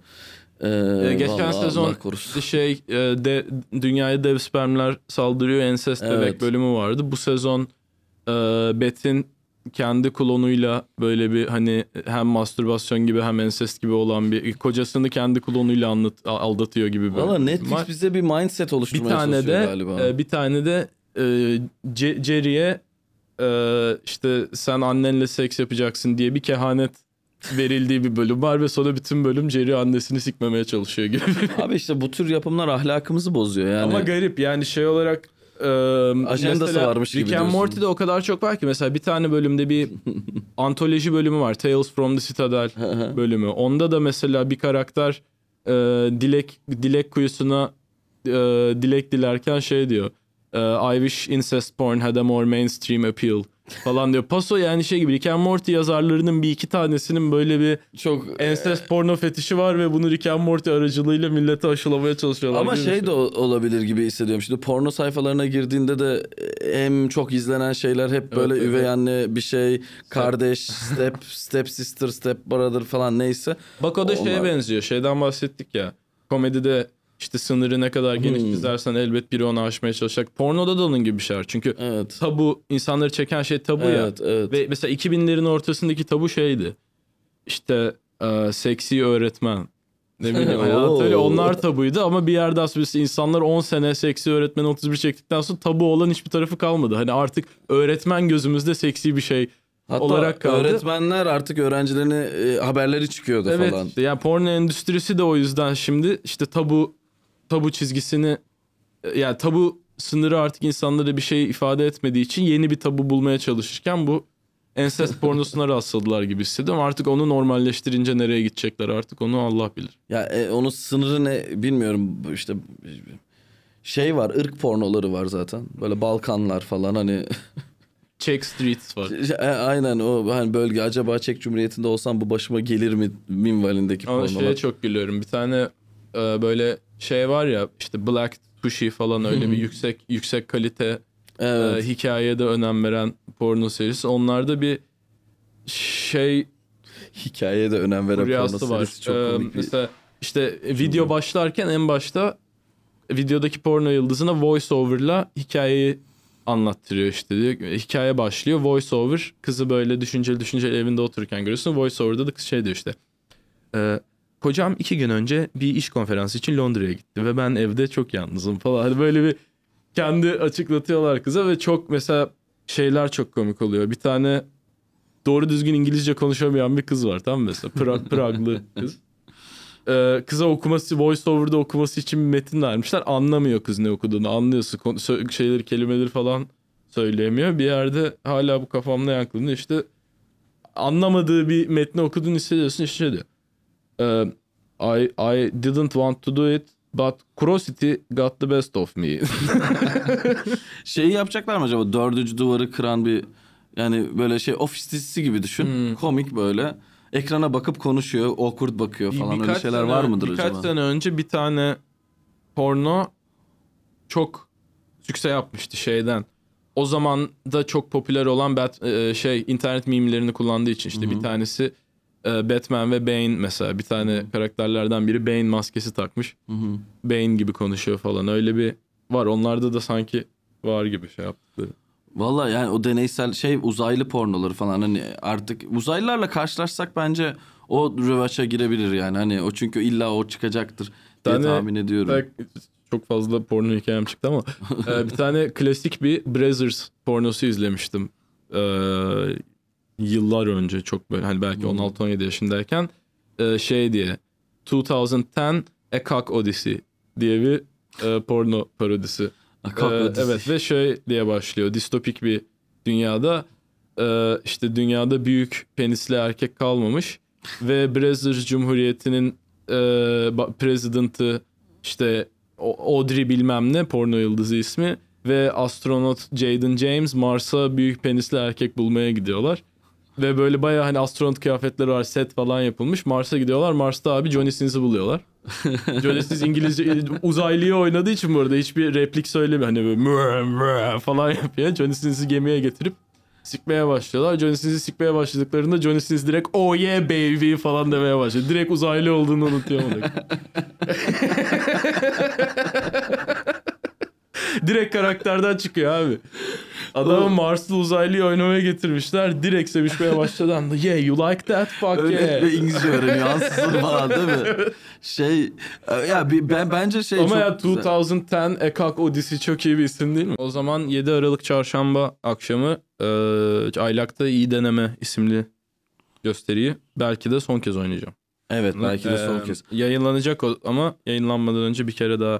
Ee, Ee, geçen vallahi sezon şey e, de, dünyaya dev spermler saldırıyor ensest Evet. bebek bölümü vardı. Bu sezon e, Beth'in kendi klonuyla böyle bir hani hem mastürbasyon gibi hem ensest gibi olan bir kocasını kendi klonuyla anlat, aldatıyor gibi bir Valla Netflix var. bize bir mindset bir oluşturmaya tane çalışıyor de galiba. e, bir tane de e, Jerry'e e, işte sen annenle seks yapacaksın diye bir kehanet verildiği bir bölüm var ve sonra bütün bölüm Jerry annesini sikmemeye çalışıyor gibi. Abi işte bu tür yapımlar ahlakımızı bozuyor yani. Ama garip yani şey olarak e, Ajandası mesela varmış gibi Rick and. Morty'de o kadar çok var ki mesela bir tane bölümde bir antoloji bölümü var. Tales from the Citadel bölümü. Onda da mesela bir karakter e, dilek dilek kuyusuna e, dilek dilerken şey diyor. e, I wish incest porn had a more mainstream appeal falan diyor. Paso yani şey gibi Rick and Morty yazarlarının bir iki tanesinin böyle bir çok ensest porno fetişi var ve bunu Rick and Morty aracılığıyla millete aşılamaya çalışıyorlar. Ama şey de olabilir gibi hissediyorum. Şimdi porno sayfalarına girdiğinde de hem çok izlenen şeyler hep böyle evet, üvey evet. anne bir şey, kardeş, step, step sister, step brother falan neyse. Bak o da şeye Onlar- benziyor. Şeyden bahsettik ya. Komedide işte sınırı ne kadar geniş Hmm. çizersen elbet biri onu aşmaya çalışacak. Pornoda da onun gibi bir şey var. Çünkü Evet. tabu insanları çeken şey tabu ya. Evet, evet. Ve mesela 2000'lerin ortasındaki tabu şeydi. İşte e, seksi öğretmen. Ne bileyim hayat öyle onlar tabuydu ama bir yerde aslında insanlar 10 sene seksi öğretmen 31 çektikten sonra tabu olan hiçbir tarafı kalmadı. Hani artık öğretmen gözümüzde seksi bir şey Hatta olarak kaldı. öğretmenler artık öğrencilerini e, haberleri çıkıyordu Evet. falan. Yani porno endüstrisi de o yüzden şimdi işte tabu tabu çizgisini e, yani tabu sınırı artık insanlara bir şey ifade etmediği için yeni bir tabu bulmaya çalışırken bu ensest pornosuna rastladılar gibi hissediyorum. Artık onu normalleştirince nereye gidecekler artık onu Allah bilir. Ya e, onun sınırı ne bilmiyorum işte şey var ırk pornoları var zaten. Böyle Balkanlar falan hani Czech Streets var. E, Aynen o hani bölge acaba Çek Cumhuriyeti'nde olsam bu başıma gelir mi minvalindeki Ama pornolar. şeye çok gülüyorum. Bir tane e, böyle şey var ya işte Black Tushy falan öyle bir yüksek yüksek kalite Evet. e, hikayeye de önem veren porno serisi. Onlarda bir şey Hikayeye de önem veren porno var. serisi çok E, komik bir... Mesela işte video başlarken en başta videodaki porno yıldızına voice over'la hikayeyi anlattırıyor işte diyor. Hikaye başlıyor. Voice over kızı böyle düşünceli düşünceli evinde otururken görüyorsun. Voice over'da da kız şey diyor işte. "Ee, kocam iki gün önce bir iş konferansı için Londra'ya gitti ve ben evde çok yalnızım falan. Hani böyle bir kendi açıklatıyorlar kıza ve çok mesela şeyler çok komik oluyor. Bir tane doğru düzgün İngilizce konuşamayan bir kız var tamam mı mesela? Prag, Praglı kız. Ee, kıza okuması, voice over'da okuması için bir metin vermişler. Anlamıyor kız ne okuduğunu. Anlıyorsun. Şeyleri, kelimeleri falan söyleyemiyor. Bir yerde hala bu kafamda yankılanıyor. İşte anlamadığı bir metni okuduğunu hissediyorsun. İşte şey diyor. I, I didn't want to do it but curiosity got the best of me. Şeyi yapacaklar mı acaba? Dördüncü duvarı kıran bir yani böyle şey ofis dizisi gibi düşün. Hmm. Komik böyle. Ekrana bakıp konuşuyor, awkward bakıyor falan öyle Birkaç şeyler sene- var mıdır birkaç acaba? sene önce bir tane porno çok sükse yapmıştı şeyden. O zaman da çok popüler olan Bat, şey internet mimlerini kullandığı için işte bir tanesi Batman ve Bane mesela bir tane karakterlerden biri Bane maskesi takmış. Hı hı. Bane gibi konuşuyor falan. Öyle bir var. Onlarda da sanki var gibi şey yaptıkları. Valla yani o deneysel şey uzaylı pornoları falan hani artık uzaylılarla karşılaşsak bence o rövaşa girebilir yani hani o çünkü illa o çıkacaktır diye tane- tahmin ediyorum. Belki çok fazla porno hikayem çıktı ama e, bir tane klasik bir Brazzers pornosu izlemiştim. E, yıllar önce çok böyle hani belki 16-17 yaşındayken e, şey diye 2010 A Cock Odyssey diye bir e, porno parodisi. A Cock Ee, Odyssey. evet ve şey diye başlıyor. Distopik bir dünyada e, işte dünyada büyük penisli erkek kalmamış ve Brazzers Cumhuriyeti'nin e, president'ı işte Audrey bilmem ne porno yıldızı ismi ve astronot Jaden James Mars'a büyük penisli erkek bulmaya gidiyorlar. Ve böyle bayağı hani astronot kıyafetleri var set falan yapılmış. Mars'a gidiyorlar. Mars'ta abi Johnny Sins'i buluyorlar. Johnny Sins İngilizce uzaylıyı oynadığı için burada hiçbir replik söylemiyor. Hani böyle mö, mö falan yapıyor. Johnny Sins'i gemiye getirip sikmeye başlıyorlar. Johnny Sins'i sikmeye başladıklarında Johnny Sins direkt oh yeah baby falan demeye başlıyor. Direkt uzaylı olduğunu unutuyor direkt karakterden çıkıyor abi. Adamı Marslı uzaylıyı oynamaya getirmişler. Direkt sevişmeye başladı anda. Yeah you like that fuck Öyle yeah. ve İngilizce öğreniyor ansızın falan değil mi? Şey ya ben bence şey Ama çok ya güzel. 2010 A Cock Odyssey çok iyi bir isim değil mi? O zaman 7 Aralık çarşamba akşamı e, Aylak'ta iyi deneme isimli gösteriyi belki de son kez oynayacağım. Evet belki de son E, kez. Yayınlanacak ama yayınlanmadan önce bir kere daha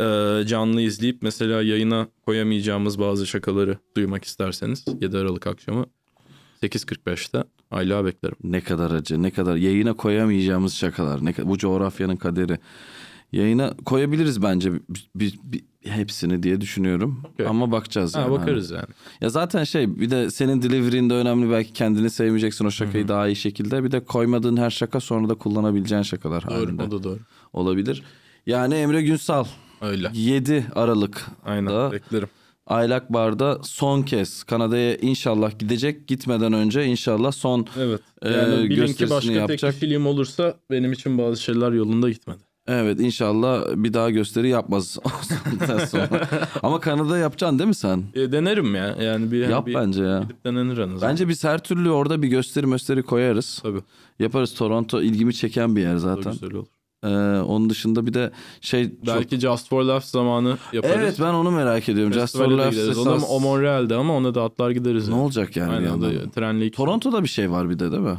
e, canlı izleyip mesela yayına koyamayacağımız bazı şakaları duymak isterseniz 7 Aralık akşamı 8.45'te Ayla beklerim. Ne kadar acı, ne kadar yayına koyamayacağımız şakalar. Ne bu coğrafyanın kaderi. Yayına koyabiliriz bence bir, bir- bir- hepsini diye düşünüyorum. Okey. Ama bakacağız Ha, yani. bakarız yani. Ya zaten şey bir de senin delivery'inde önemli belki kendini sevmeyeceksin o şakayı daha iyi şekilde. Bir de koymadığın her şaka sonra da kullanabileceğin şakalar Doğru, halinde o da doğru. olabilir. Yani Emre Günsal Öyle. 7 Aralık Aynen beklerim. Aylak Bar'da son kez Kanada'ya inşallah gidecek. Gitmeden önce inşallah son Evet. Ee, Yani bilin ki başka yapacak. film olursa benim için bazı şeyler yolunda gitmedi. Evet inşallah bir daha gösteri yapmaz sonra. Ama Kanada yapacaksın değil mi sen? E, denerim ya. Yani bir, Yap bir bence ya. gidip denenir en azından. Bence biz her türlü orada bir gösteri gösteri koyarız. Tabii. Yaparız. Toronto ilgimi çeken bir yer Zaten. zaten. Güzel olur. Ee, onun dışında bir de şey çok- Belki Just for Laughs zamanı yaparız. Evet ben onu merak ediyorum. Just for Festivale Laughs esas- Ona, o Montreal'de ama ona da atlar gideriz. Ne yani. olacak yani bir Aynen da trenle Toronto'da bir şey var bir de değil mi?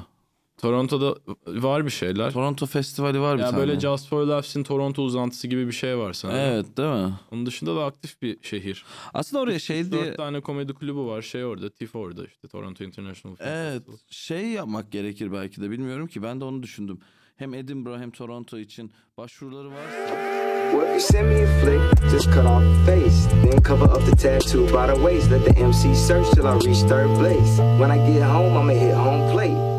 Toronto'da var bir şeyler. Toronto Festivali var bir ya tane. böyle Just for Laughs'in Toronto uzantısı gibi bir şey var sanırım. Evet değil mi? Onun dışında da aktif bir şehir. Aslında oraya şey diye... Dört tane komedi kulübü var. Şey orada, TIFF orada işte Toronto International Film Evet Festival. şey yapmak gerekir belki de bilmiyorum ki ben de onu düşündüm. Hem Edinburgh hem Toronto için başvuruları varsa Well, if you send me a flick, just cut off the face. Then cover up the tattoo by the waist. Let the MC search till I reach third place. When I get home, I'ma hit home plate.